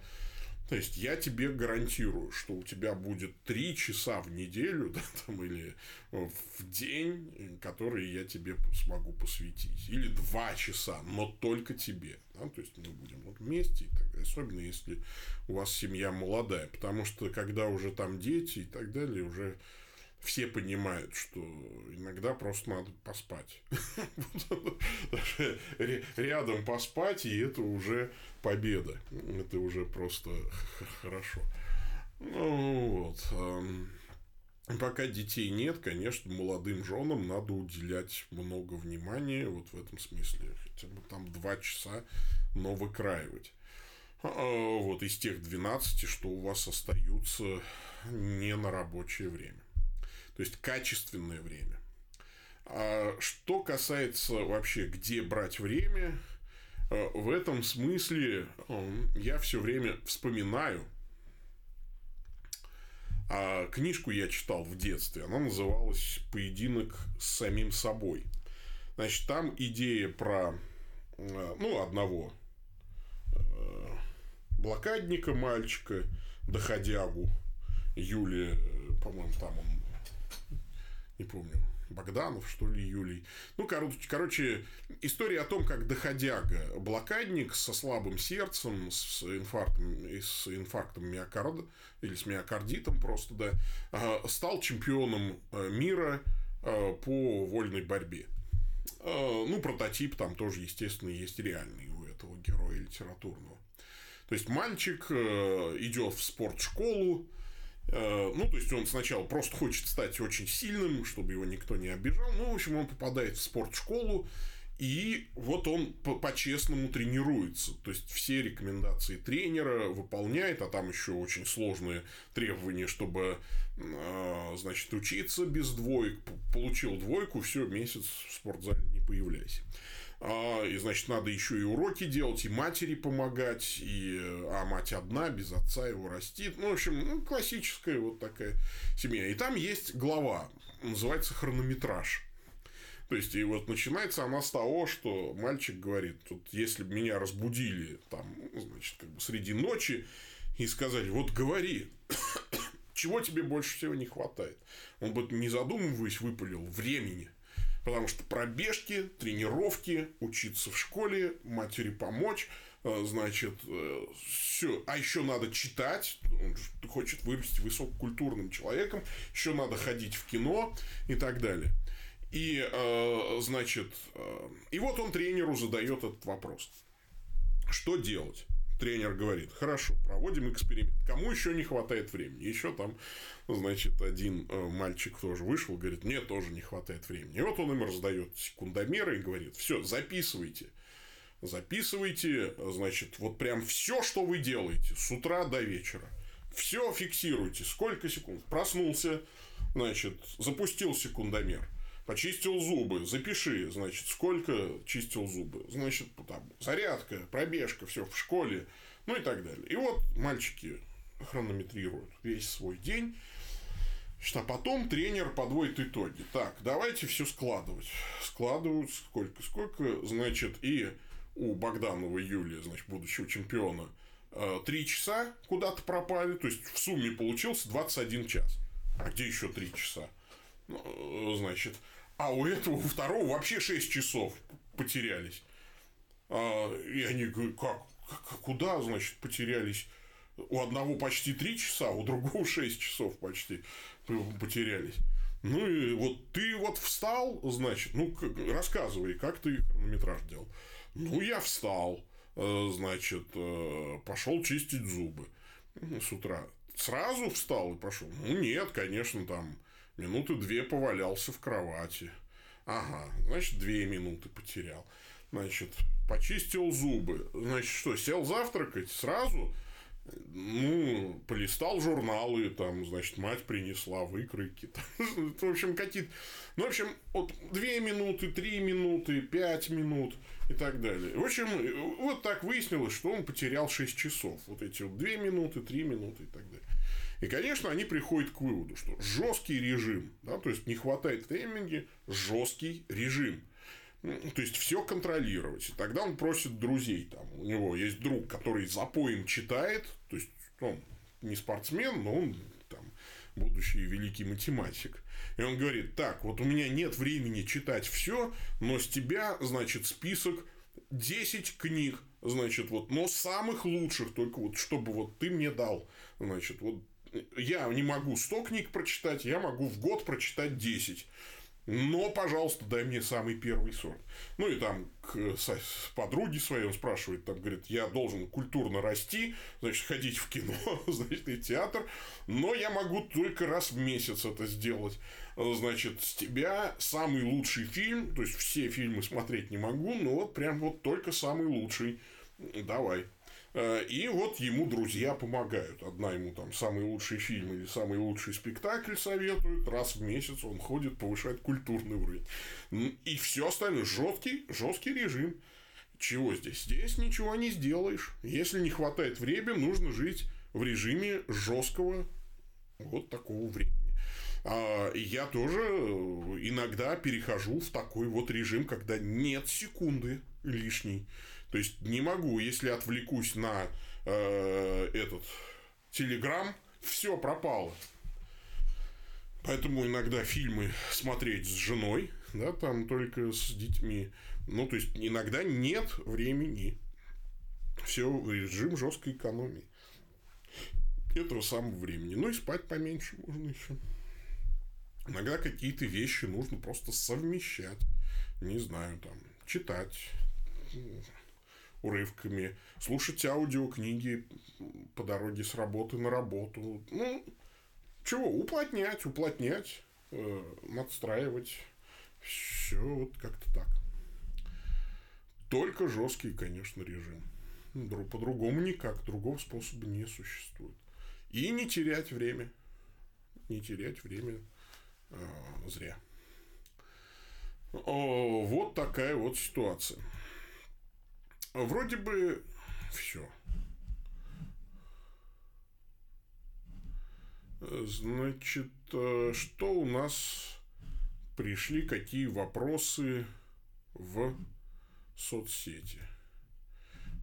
то есть я тебе гарантирую, что у тебя будет три часа в неделю да, там, или в день, которые я тебе смогу посвятить. Или два часа, но только тебе. Да? То есть мы будем вот вместе, особенно если у вас семья молодая. Потому что когда уже там дети и так далее, уже все понимают, что иногда просто надо поспать. Рядом поспать, и это уже победа. Это уже просто хорошо. Ну вот. Пока детей нет, конечно, молодым женам надо уделять много внимания, вот в этом смысле, хотя бы там два часа, но выкраивать. А, вот из тех 12, что у вас остаются не на рабочее время. То есть качественное время. А что касается вообще, где брать время, в этом смысле я все время вспоминаю. А книжку я читал в детстве. Она называлась «Поединок с самим собой». Значит, там идея про э, ну, одного э, блокадника мальчика, доходягу, Юлия, по-моему, там он не помню, Богданов, что ли, Юлий. Ну, короче, история о том, как доходяга, блокадник со слабым сердцем, с инфарктом, с инфарктом миокарда, или с миокардитом просто, да, а, стал чемпионом э, мира э, по вольной борьбе. Э, ну, прототип там тоже, естественно, есть реальный у этого героя литературного. То есть мальчик идет в спортшколу, Э, ну, то есть он сначала просто хочет стать очень сильным, чтобы его никто не обижал. Ну, в общем, он попадает в спортшколу, и вот он по-честному тренируется. То есть все рекомендации тренера выполняет, а там еще очень сложные требования, чтобы э, значит, учиться без двоек. Получил двойку, все, месяц в спортзале не появляйся. А, и, значит, надо еще и уроки делать, и матери помогать, и, а мать одна, без отца его растит. Ну, в общем, ну, классическая вот такая семья. И там есть глава, называется хронометраж. То есть, и вот начинается она с того, что мальчик говорит, тут, если бы меня разбудили, там, значит, как бы среди ночи, и сказали, вот говори, чего тебе больше всего не хватает? Он бы, не задумываясь, выпалил времени – Потому что пробежки, тренировки, учиться в школе, матери помочь, э, значит, э, все. А еще надо читать, он хочет вырасти высококультурным человеком, еще надо ходить в кино и так далее. И, э, значит, и вот он тренеру задает этот вопрос. Что делать? Тренер говорит, хорошо, проводим эксперимент. Кому еще не хватает времени? Еще там, значит, один э, мальчик тоже вышел, говорит, мне тоже не хватает времени. И вот он им раздает секундомеры и говорит, все, записывайте. Записывайте, значит, вот прям все, что вы делаете с утра до вечера. Все фиксируйте. Сколько секунд? Проснулся, значит, запустил секундомер почистил зубы, запиши, значит, сколько чистил зубы, значит, там, зарядка, пробежка, все в школе, ну и так далее. И вот мальчики хронометрируют весь свой день, а потом тренер подводит итоги. Так, давайте все складывать. Складывают сколько, сколько, значит, и у Богданова Юлия, значит, будущего чемпиона, э, три часа куда-то пропали, то есть в сумме получился 21 час. А где еще три часа? Ну, значит, А у этого, у второго вообще 6 часов потерялись. А, и они говорят, как, куда, значит, потерялись? У одного почти 3 часа, у другого 6 часов почти потерялись. Ну и вот ты вот встал, значит, ну рассказывай, как ты хронометраж делал. Ну я встал, э, значит, э, пошел чистить зубы с утра. Сразу встал и пошел. Ну нет, конечно, там минуты две повалялся в кровати. Ага, значит, две минуты потерял. Значит, почистил зубы. Значит, что, сел завтракать сразу? ну, полистал журналы, там, значит, мать принесла выкройки. в общем, какие-то... Ну, в общем, вот две минуты, три минуты, пять минут и так далее. В общем, вот так выяснилось, что он потерял 6 часов. Вот эти вот 2 минуты, 3 минуты и так далее. И, конечно, они приходят к выводу, что жесткий режим, да, то есть не хватает времени, жесткий режим – то есть все контролировать. И тогда он просит друзей. Там, у него есть друг, который за поем читает. То есть он не спортсмен, но он там, будущий великий математик. И он говорит, так, вот у меня нет времени читать все, но с тебя, значит, список 10 книг, значит, вот, но самых лучших, только вот, чтобы вот ты мне дал, значит, вот, я не могу 100 книг прочитать, я могу в год прочитать 10. Но, пожалуйста, дай мне самый первый сорт. Ну, и там к подруге своей он спрашивает, там, говорит, я должен культурно расти, значит, ходить в кино, значит, и театр, но я могу только раз в месяц это сделать. Значит, с тебя самый лучший фильм, то есть, все фильмы смотреть не могу, но вот прям вот только самый лучший. Давай. Э, и вот ему друзья помогают. Одна ему там самый лучший фильм или самый лучший спектакль советуют. Раз в месяц он ходит, повышает культурный уровень. И все остальное жесткий, жесткий режим. Чего здесь? Здесь ничего не сделаешь. Если не хватает времени, нужно жить в режиме жесткого вот такого времени. А я тоже иногда перехожу в такой вот режим, когда нет секунды лишней. То есть не могу, если отвлекусь на э, этот телеграм, все пропало. Поэтому иногда фильмы смотреть с женой, да, там только с детьми. Ну, то есть иногда нет времени. Все режим жесткой экономии. Этого самого времени. Ну и спать поменьше можно еще. Иногда какие-то вещи нужно просто совмещать. Не знаю, там, читать, урывками, слушать аудиокниги по дороге с работы на работу. Ну, чего, уплотнять, уплотнять, э, надстраивать. Все вот как-то так. Только жесткий, конечно, режим. По-другому никак, другого способа не существует. И не терять время. Не терять время э, зря. О, вот такая вот ситуация. Вроде бы все. Значит, э, что у нас пришли, какие вопросы в соцсети?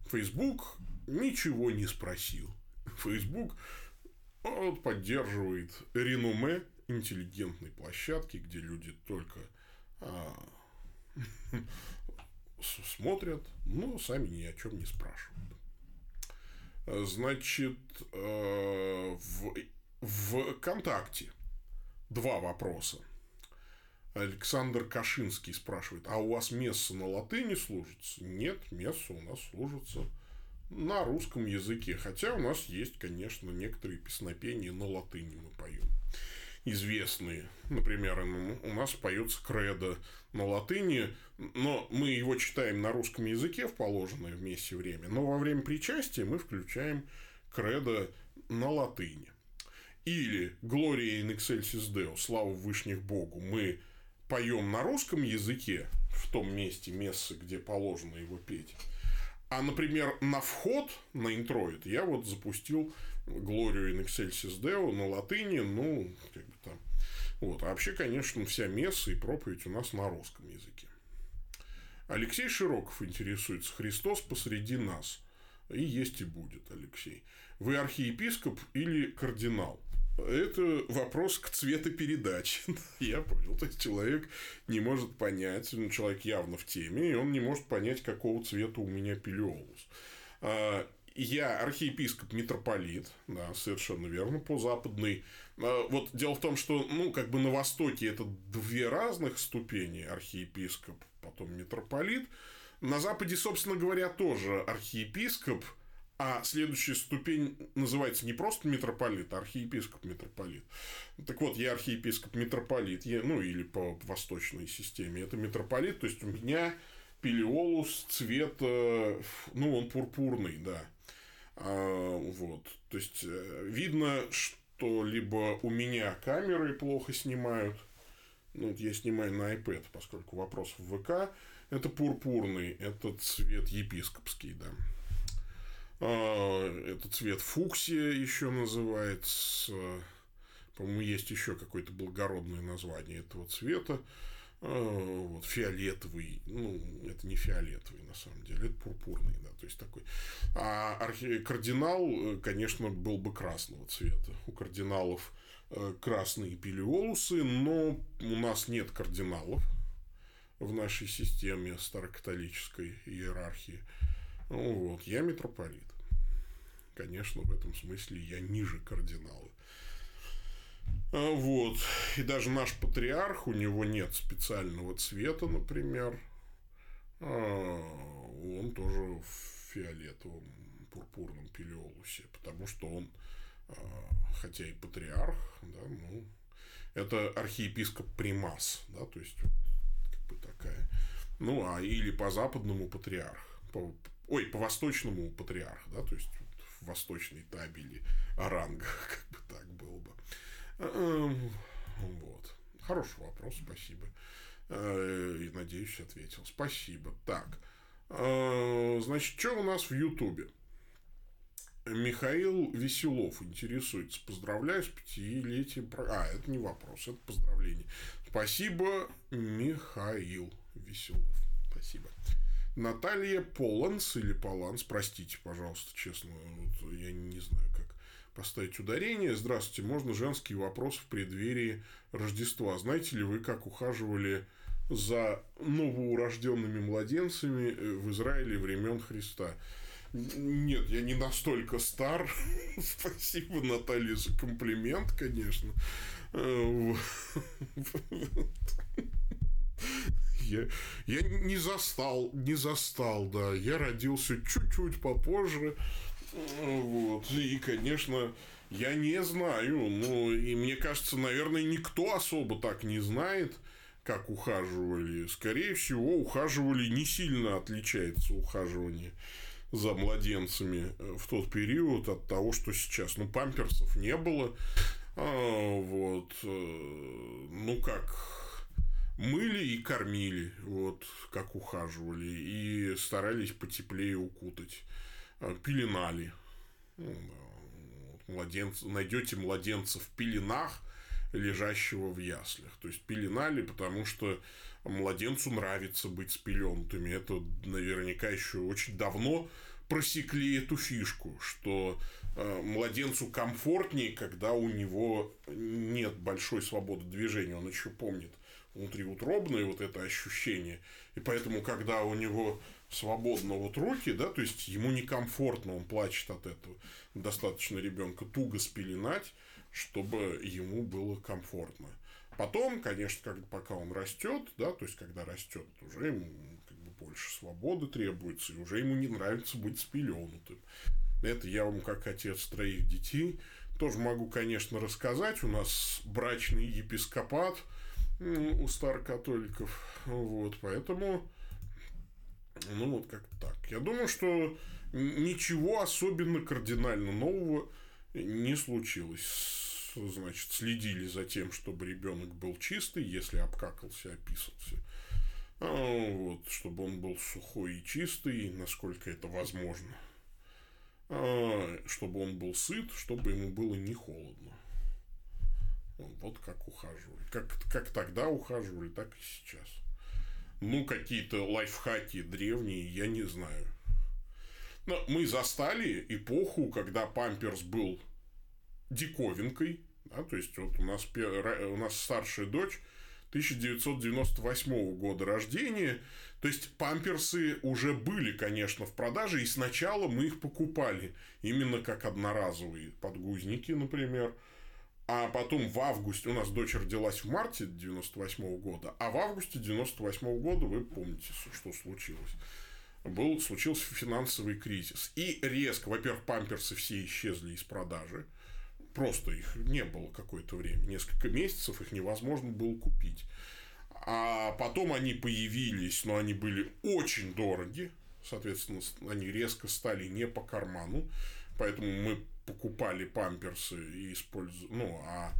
Facebook ничего не спросил. Facebook вот, поддерживает реноме интеллигентной площадки, где люди только а, смотрят, но сами ни о чем не спрашивают. Значит, э, в, ВКонтакте два вопроса. Александр Кашинский спрашивает, а у вас месса на латыни служится? Нет, месса у нас служится на русском языке. Хотя у нас есть, конечно, некоторые песнопения на латыни мы поем известные. Например, у нас поется кредо на латыни, но мы его читаем на русском языке в положенное вместе время, но во время причастия мы включаем кредо на латыни. Или «Gloria in excelsis Deo» – «Слава Вышних Богу» мы поем на русском языке, в том месте мессы, где положено его петь, а, например, на вход на интроид я вот запустил Глорию in Excelsis Deo на латыни, ну. Вот. А вообще, конечно, вся месса и проповедь у нас на русском языке. Алексей Широков интересуется. Христос посреди нас. И есть и будет, Алексей. Вы архиепископ или кардинал? это вопрос к цветопередаче. Я понял. То есть человек не может понять, ну, человек явно в теме, и он не может понять, какого цвета у меня пелиолус. Я архиепископ митрополит, да, совершенно верно, по западной. А, вот дело в том, что, ну, как бы на Востоке это две разных ступени, архиепископ, потом митрополит. На Западе, собственно говоря, тоже архиепископ – а следующая ступень называется не просто митрополит, а архиепископ-митрополит. Так вот, я архиепископ-митрополит, я, ну или по восточной системе. Это митрополит, то есть у меня пелиолус цвета, ну он пурпурный, да. А, вот, то есть э, видно, что либо у меня камеры плохо снимают, ну, вот я снимаю на iPad, поскольку вопрос в ВК, это пурпурный, это цвет епископский, да. А, это цвет фуксия еще называется. По-моему, есть еще какое-то благородное название этого цвета. А, вот, фиолетовый, ну, это не фиолетовый, на самом деле, это пурпурный, да, то есть такой. А архи... кардинал, э, конечно, был бы красного цвета. У кардиналов э, красные пелиолусы, но у нас нет кардиналов в нашей системе старокатолической иерархии. Ну, вот, я митрополит. Конечно, в этом смысле я ниже кардинала. А, вот. И даже наш патриарх, у него нет специального цвета, например. А, он тоже в фиолетовом пурпурном пелиолусе, потому что он, а, хотя и патриарх, да, ну, это архиепископ Примас, да, то есть как бы такая, ну, а или по западному патриарх, по, ой, по восточному патриарх, да, то есть в восточной табели о рангах, как бы так было бы. Эм, вот. Хороший вопрос, спасибо. Э, и надеюсь, ответил. Спасибо. Так. Э, значит, что у нас в Ютубе? Михаил Веселов интересуется. Поздравляю с пятилетием. А, это не вопрос, это поздравление. Спасибо, Михаил Веселов. Спасибо. Наталья Поланс или Поланс, простите, пожалуйста, честно, вот я не знаю, как поставить ударение. Здравствуйте, можно женский вопрос в преддверии Рождества. Знаете ли вы, как ухаживали за новоурожденными младенцами э, в Израиле времен Христа? Нет, я не настолько стар. Спасибо, Наталья, за комплимент, конечно. Э, я, я не застал, не застал, да. Я родился чуть-чуть попозже. Вот. И, конечно, я не знаю. Ну, и мне кажется, наверное, никто особо так не знает, как ухаживали. Скорее всего, ухаживали не сильно отличается ухаживание за младенцами в тот период от того, что сейчас. Ну, памперсов не было. А, вот. Э, ну, как мыли и кормили, вот, как ухаживали, и старались потеплее укутать, пеленали. Ну, найдете младенца в пеленах, лежащего в яслях. То есть пеленали, потому что младенцу нравится быть спеленутыми. Это наверняка еще очень давно просекли эту фишку, что э, младенцу комфортнее, когда у него нет большой свободы движения. Он еще помнит внутриутробное вот это ощущение. И поэтому, когда у него свободно вот руки, да, то есть ему некомфортно, он плачет от этого. Достаточно ребенка туго спеленать, чтобы ему было комфортно. Потом, конечно, как, пока он растет, да, то есть когда растет, уже ему как бы больше свободы требуется, и уже ему не нравится быть спеленутым. Это я вам как отец троих детей тоже могу, конечно, рассказать. У нас брачный епископат – у старокатоликов. Вот, поэтому, ну, вот как так. Я думаю, что ничего особенно кардинально нового не случилось. Значит, следили за тем, чтобы ребенок был чистый, если обкакался, описался. А, вот, чтобы он был сухой и чистый, насколько это возможно. А, чтобы он был сыт, чтобы ему было не холодно. Вот как ухаживали. Как, как тогда ухаживали, так и сейчас. Ну, какие-то лайфхаки древние, я не знаю. Но мы застали эпоху, когда памперс был диковинкой. Да? То есть, вот у нас, у нас старшая дочь 1998 года рождения. То есть, памперсы уже были, конечно, в продаже, и сначала мы их покупали именно как одноразовые подгузники, например. А потом в августе, у нас дочь родилась в марте 98 года, а в августе 98 года, вы помните, что случилось был, случился финансовый кризис. И резко, во-первых, памперсы все исчезли из продажи. Просто их не было какое-то время. Несколько месяцев их невозможно было купить. А потом они появились, но они были очень дороги. Соответственно, они резко стали не по карману. Поэтому мы покупали памперсы и использовали... Ну, а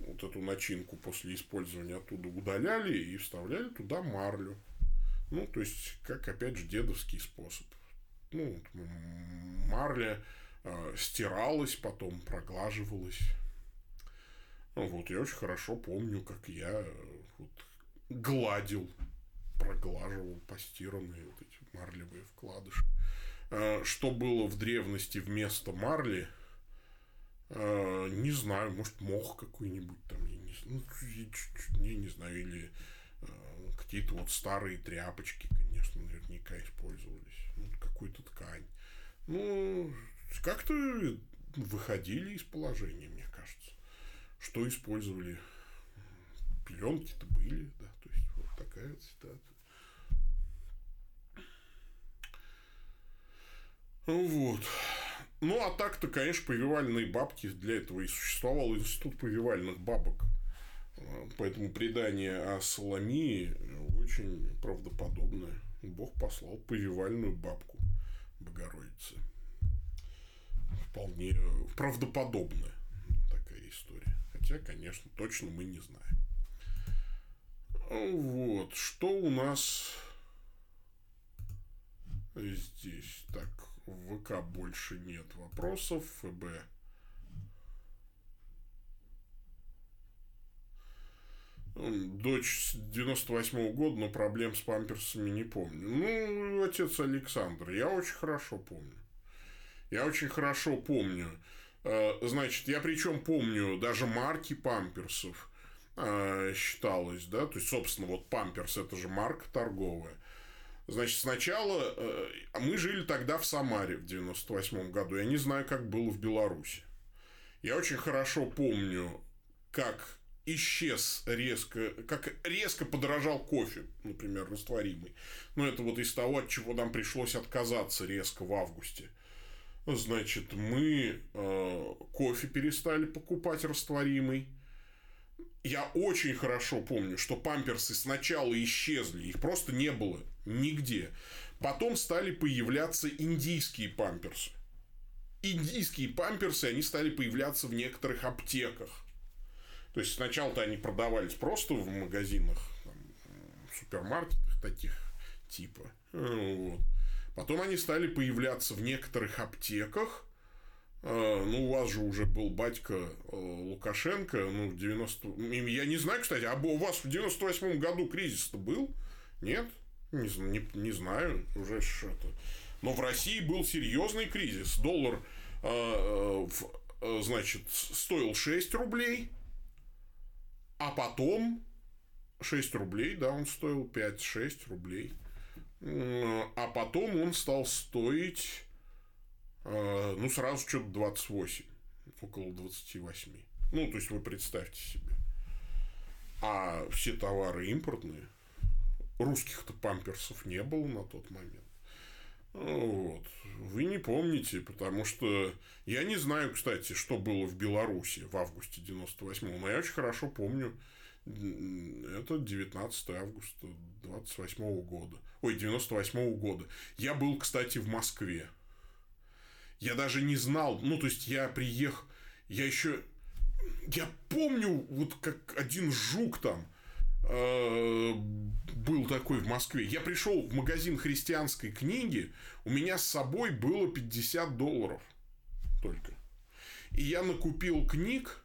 вот эту начинку после использования оттуда удаляли и вставляли туда марлю. Ну, то есть, как, опять же, дедовский способ. Ну, марля э, стиралась, потом проглаживалась. Ну, вот, я очень хорошо помню, как я э, вот, гладил, проглаживал постиранные вот эти марлевые вкладыши. Э, что было в древности вместо марли, э, не знаю, может, мох какой-нибудь там, я не, ну, я не знаю, или Э, какие-то вот старые тряпочки, конечно, наверняка использовались. Ну, какую-то ткань. Ну, как-то выходили из положения, мне кажется. Что использовали? Пеленки-то были, да. То есть, вот такая ситуация. Вот. Ну, а так-то, конечно, повивальные бабки для этого и существовал институт повивальных бабок – Поэтому предание о Соломии очень правдоподобное. Бог послал повивальную бабку Богородицы. Вполне правдоподобная такая история. Хотя, конечно, точно мы не знаем. Вот. Что у нас здесь? Так, в ВК больше нет вопросов. ФБ Дочь 98 -го года, но проблем с памперсами не помню. Ну, отец Александр, я очень хорошо помню. Я очень хорошо помню. Э, значит, я причем помню даже марки памперсов э, считалось, да, то есть, собственно, вот памперс это же марка торговая. Значит, сначала э, мы жили тогда в Самаре в 98 году. Я не знаю, как было в Беларуси. Я очень хорошо помню, как исчез резко, как резко подорожал кофе, например, растворимый. Но это вот из того, от чего нам пришлось отказаться резко в августе. Значит, мы э, кофе перестали покупать растворимый. Я очень хорошо помню, что памперсы сначала исчезли, их просто не было нигде. Потом стали появляться индийские памперсы. Индийские памперсы, они стали появляться в некоторых аптеках. То есть сначала-то они продавались просто в магазинах, там, в супермаркетах таких типа. Вот. Потом они стали появляться в некоторых аптеках. А, ну, у вас же уже был батька э, Лукашенко, ну, в 90... Я не знаю, кстати, а у вас в 98-м году кризис-то был? Нет? Не, не, не знаю, уже что-то. Но в России был серьезный кризис. Доллар, э, э, значит, стоил 6 рублей, а потом 6 рублей, да, он стоил 5-6 рублей. А потом он стал стоить, э, ну, сразу что-то 28, около 28. Ну, то есть, вы представьте себе. А все товары импортные. Русских-то памперсов не было на тот момент. Вот. Вы не помните, потому что я не знаю, кстати, что было в Беларуси в августе 98-го, но я очень хорошо помню, это 19 августа 28 -го года. Ой, 98 -го года. Я был, кстати, в Москве. Я даже не знал, ну, то есть, я приехал, я еще, я помню, вот как один жук там, Э, был такой в Москве. Я пришел в магазин христианской книги, у меня с собой было 50 долларов только. И я накупил книг.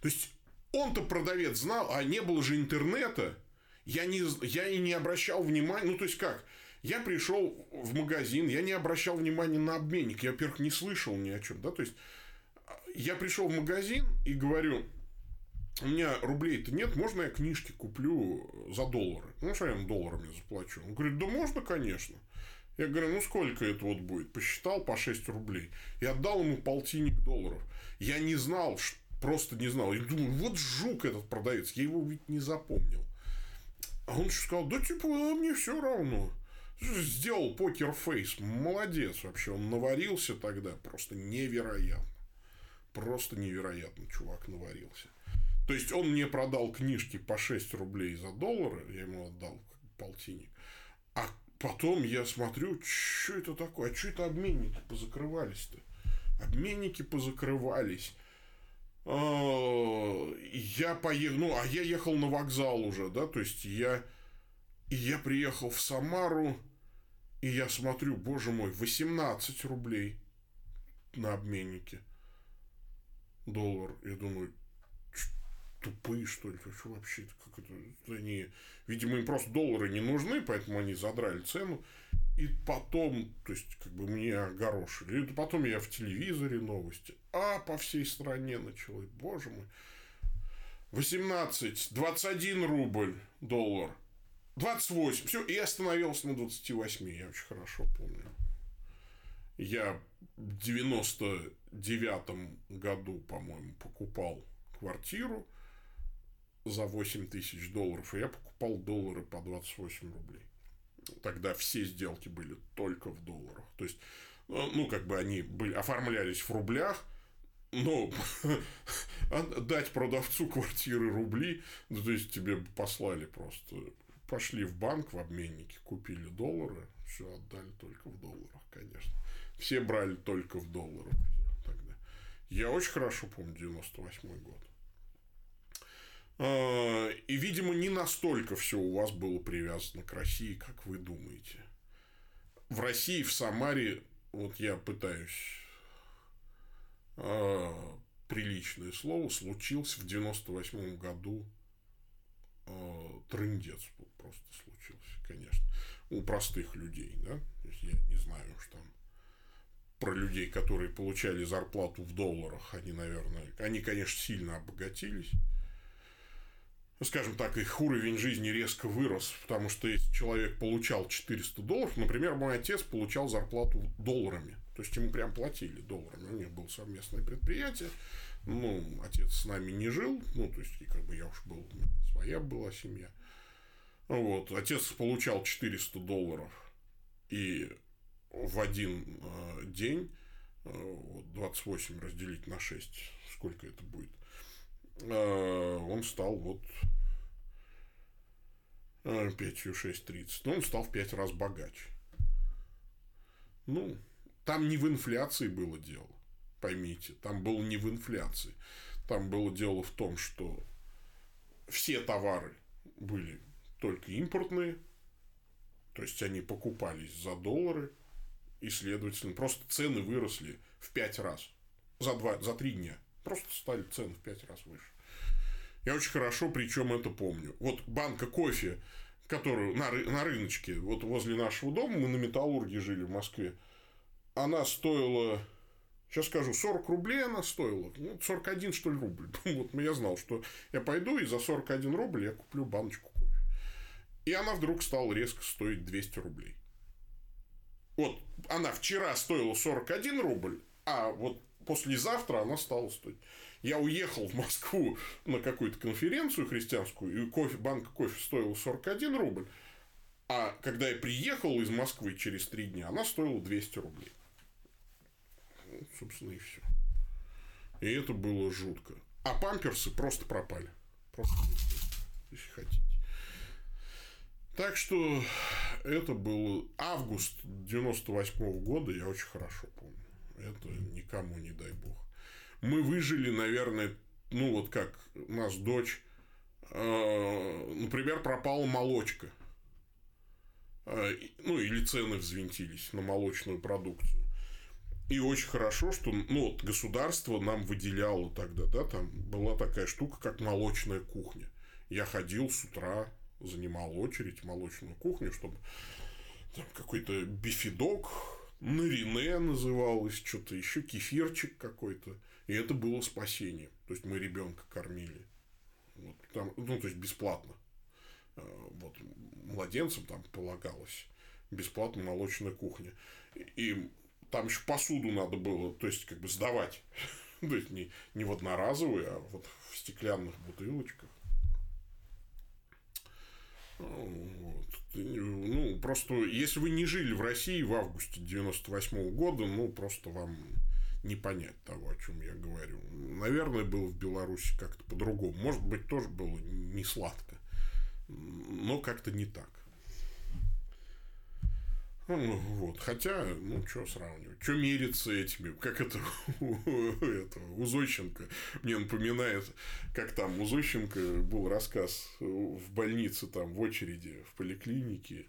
То есть, он-то продавец знал, а не было же интернета. Я, не, я и не обращал внимания. Ну, то есть, как? Я пришел в магазин, я не обращал внимания на обменник. Я, во-первых, не слышал ни о чем. Да? То есть, я пришел в магазин и говорю, у меня рублей-то нет, можно я книжки куплю за доллары? Ну, что я им долларами заплачу? Он говорит, да можно, конечно. Я говорю, ну сколько это вот будет? Посчитал по 6 рублей. И отдал ему полтинник долларов. Я не знал, просто не знал. И думаю, вот жук этот продавец, я его ведь не запомнил. А он еще сказал, да типа, а мне все равно. Сделал покер-фейс. Молодец вообще. Он наварился тогда. Просто невероятно. Просто невероятно чувак наварился. То есть, он мне продал книжки по 6 рублей за доллары. Я ему отдал полтинник. А потом я смотрю, что это такое? А что это обменники позакрывались-то? Обменники позакрывались. А, я поехал, ну, а я ехал на вокзал уже, да, то есть я, я приехал в Самару, и я смотрю, боже мой, 18 рублей на обменнике. Доллар. Я думаю, тупые, что ли, что вообще, как это, они, видимо, им просто доллары не нужны, поэтому они задрали цену, и потом, то есть, как бы мне огорошили, и потом я в телевизоре новости, а по всей стране началось, боже мой, 18, 21 рубль доллар, 28, все, и остановился на 28, я очень хорошо помню. Я в 99 году, по-моему, покупал квартиру, за 8 тысяч долларов, и я покупал доллары по 28 рублей. Тогда все сделки были только в долларах. То есть, ну, ну как бы они были, оформлялись в рублях, но дать продавцу квартиры рубли, ну, то есть тебе послали просто, пошли в банк в обменнике, купили доллары, все отдали только в долларах, конечно. Все брали только в долларах тогда. Я очень хорошо помню 98 год. А, и, видимо, не настолько все у вас было привязано к России, как вы думаете. В России, в Самаре, вот я пытаюсь э, приличное слово, случился в 98 году э, трындец просто случился, конечно, у простых людей, да, то есть я не знаю уж там про людей, которые получали зарплату в долларах, они, наверное, они, конечно, сильно обогатились, ну, скажем так, их уровень жизни резко вырос, потому что если человек получал 400 долларов, например, мой отец получал зарплату долларами, то есть ему прям платили долларами, у них было совместное предприятие, ну, отец с нами не жил, ну, то есть, как бы я уж был, у меня своя была семья, вот, отец получал 400 долларов, и в один э, день, э, вот 28 разделить на 6, сколько это будет, Э, он стал вот э, пятью 6.30. Но он стал в пять раз богаче. Ну, там не в инфляции было дело. Поймите, там было не в инфляции. Там было дело в том, что все товары были только импортные, то есть они покупались за доллары, и, следовательно, просто цены выросли в пять раз за, два, за три дня. Просто стали цены в пять раз выше. Я очень хорошо, причем это помню. Вот банка кофе, которую на, на рыночке, вот возле нашего дома, мы на Металлурге жили в Москве, она стоила, сейчас скажу, 40 рублей она стоила. Ну, 41, что ли, рубль. Вот я знал, что я пойду и за 41 рубль я куплю баночку. И она вдруг стала резко стоить 200 рублей. Вот она вчера стоила 41 рубль, а вот послезавтра она стала стоить. Я уехал в Москву на какую-то конференцию христианскую, и кофе, банка кофе стоила 41 рубль. А когда я приехал из Москвы через три дня, она стоила 200 рублей. Ну, собственно, и все. И это было жутко. А памперсы просто пропали. Просто если хотите. Так что это был август 98 -го года, я очень хорошо помню. Это никому не дай бог. Мы выжили, наверное, ну вот как у нас дочь, э, например, пропала молочка. Э, ну, или цены взвинтились на молочную продукцию. И очень хорошо, что ну, вот государство нам выделяло тогда, да, там была такая штука, как молочная кухня. Я ходил с утра, занимал очередь в молочную кухню, чтобы там какой-то бифидок Нарине называлось, что-то еще, кефирчик какой-то. И это было спасение. То есть, мы ребенка кормили Вот, там, ну, то есть бесплатно. Э, вот младенцам там полагалось бесплатно молочная кухня. И там еще посуду надо было, то есть, как бы сдавать. то есть, не, не в одноразовые, а вот в стеклянных бутылочках. Вот. Ну, просто, если вы не жили в России в августе 98 -го года, ну, просто вам не понять того, о чем я говорю. Наверное, было в Беларуси как-то по-другому. Может быть, тоже было не сладко, но как-то не так. Ну, вот. Хотя, ну, что сравнивать? Что мериться этими? Как это у, этого, у Зощенко мне напоминает, как там у Зощенко был рассказ в больнице, там, в очереди, в поликлинике.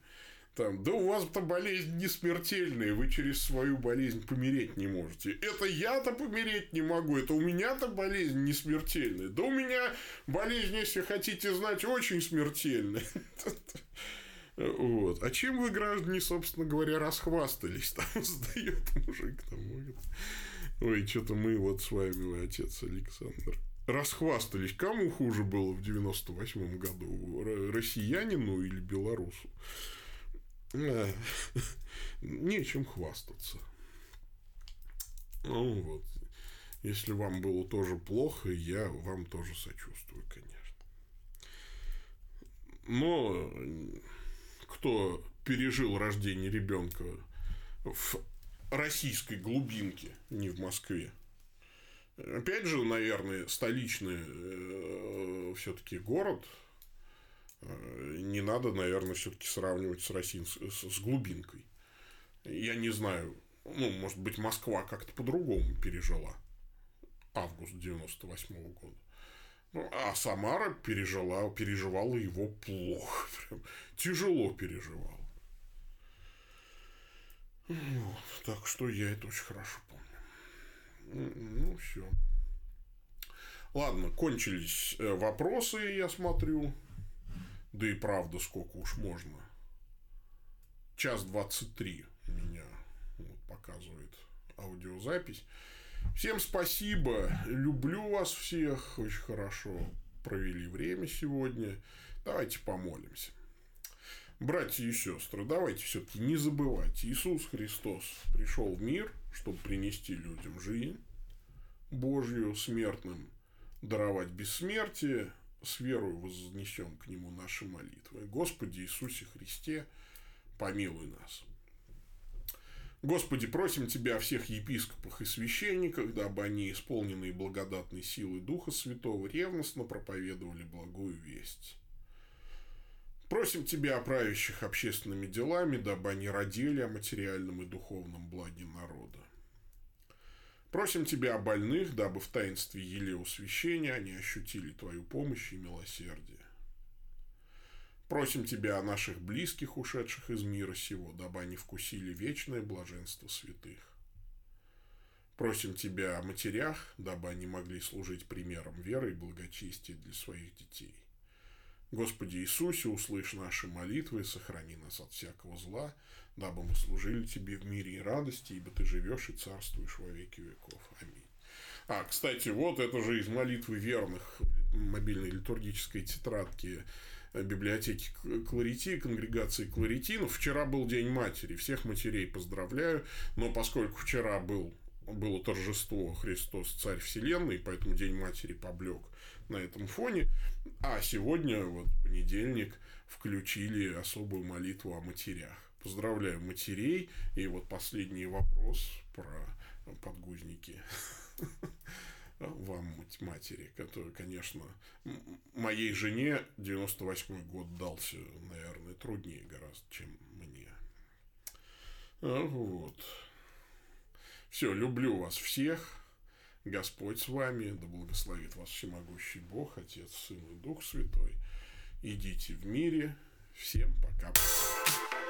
Там, да у вас-то болезнь не смертельная, вы через свою болезнь помереть не можете. Это я-то помереть не могу, это у меня-то болезнь не смертельная. Да у меня болезнь, если хотите знать, очень смертельная. Вот. А чем вы, граждане, собственно говоря, расхвастались? Там сдает мужик. Там, Ой, что-то мы вот с вами, мой отец Александр. Расхвастались. Кому хуже было в 98 году? Россиянину или белорусу? А, нечем хвастаться. Ну вот. Если вам было тоже плохо, я вам тоже сочувствую, конечно. Но кто пережил рождение ребенка в российской глубинке, не в Москве. Опять же, наверное, столичный э, все-таки город. Э, не надо, наверное, все-таки сравнивать с, Россией, с, глубинкой. Я не знаю, ну, может быть, Москва как-то по-другому пережила август 98 -го года. Ну, а Самара пережила, переживала его плохо. Прям тяжело переживала. Вот, так что я это очень хорошо помню. Ну, все. Ладно, кончились э, вопросы, я смотрю. Да и правда, сколько уж можно. Час двадцать три меня вот, показывает аудиозапись. Всем спасибо. Люблю вас всех. Очень хорошо провели время сегодня. Давайте помолимся. Братья и сестры, давайте все-таки не забывать. Иисус Христос пришел в мир, чтобы принести людям жизнь Божью, смертным, даровать бессмертие, с верой вознесем к Нему наши молитвы. Господи Иисусе Христе, помилуй нас. Господи, просим Тебя о всех епископах и священниках, дабы они, исполненные благодатной силой Духа Святого, ревностно проповедовали благую весть. Просим Тебя о правящих общественными делами, дабы они родили о материальном и духовном благе народа. Просим Тебя о больных, дабы в таинстве елеосвящения они ощутили Твою помощь и милосердие. Просим Тебя о наших близких, ушедших из мира сего, дабы они вкусили вечное блаженство святых. Просим Тебя о матерях, дабы они могли служить примером веры и благочестия для своих детей. Господи Иисусе, услышь наши молитвы и сохрани нас от всякого зла, дабы мы служили Тебе в мире и радости, ибо Ты живешь и царствуешь во веки веков. Аминь. А, кстати, вот это же из молитвы верных мобильной литургической тетрадки библиотеки Кларити, конгрегации Кларитинов. Вчера был День матери. Всех матерей поздравляю. Но поскольку вчера был было торжество Христос Царь Вселенной, поэтому День Матери поблек на этом фоне. А сегодня, вот понедельник, включили особую молитву о матерях. Поздравляю матерей. И вот последний вопрос про подгузники. вам, матери, которая, конечно, моей жене 98 год дался, наверное, труднее гораздо, чем мне. А, вот. Все, люблю вас всех. Господь с вами, да благословит вас всемогущий Бог, Отец, Сын и Дух Святой. Идите в мире. Всем пока. -пока.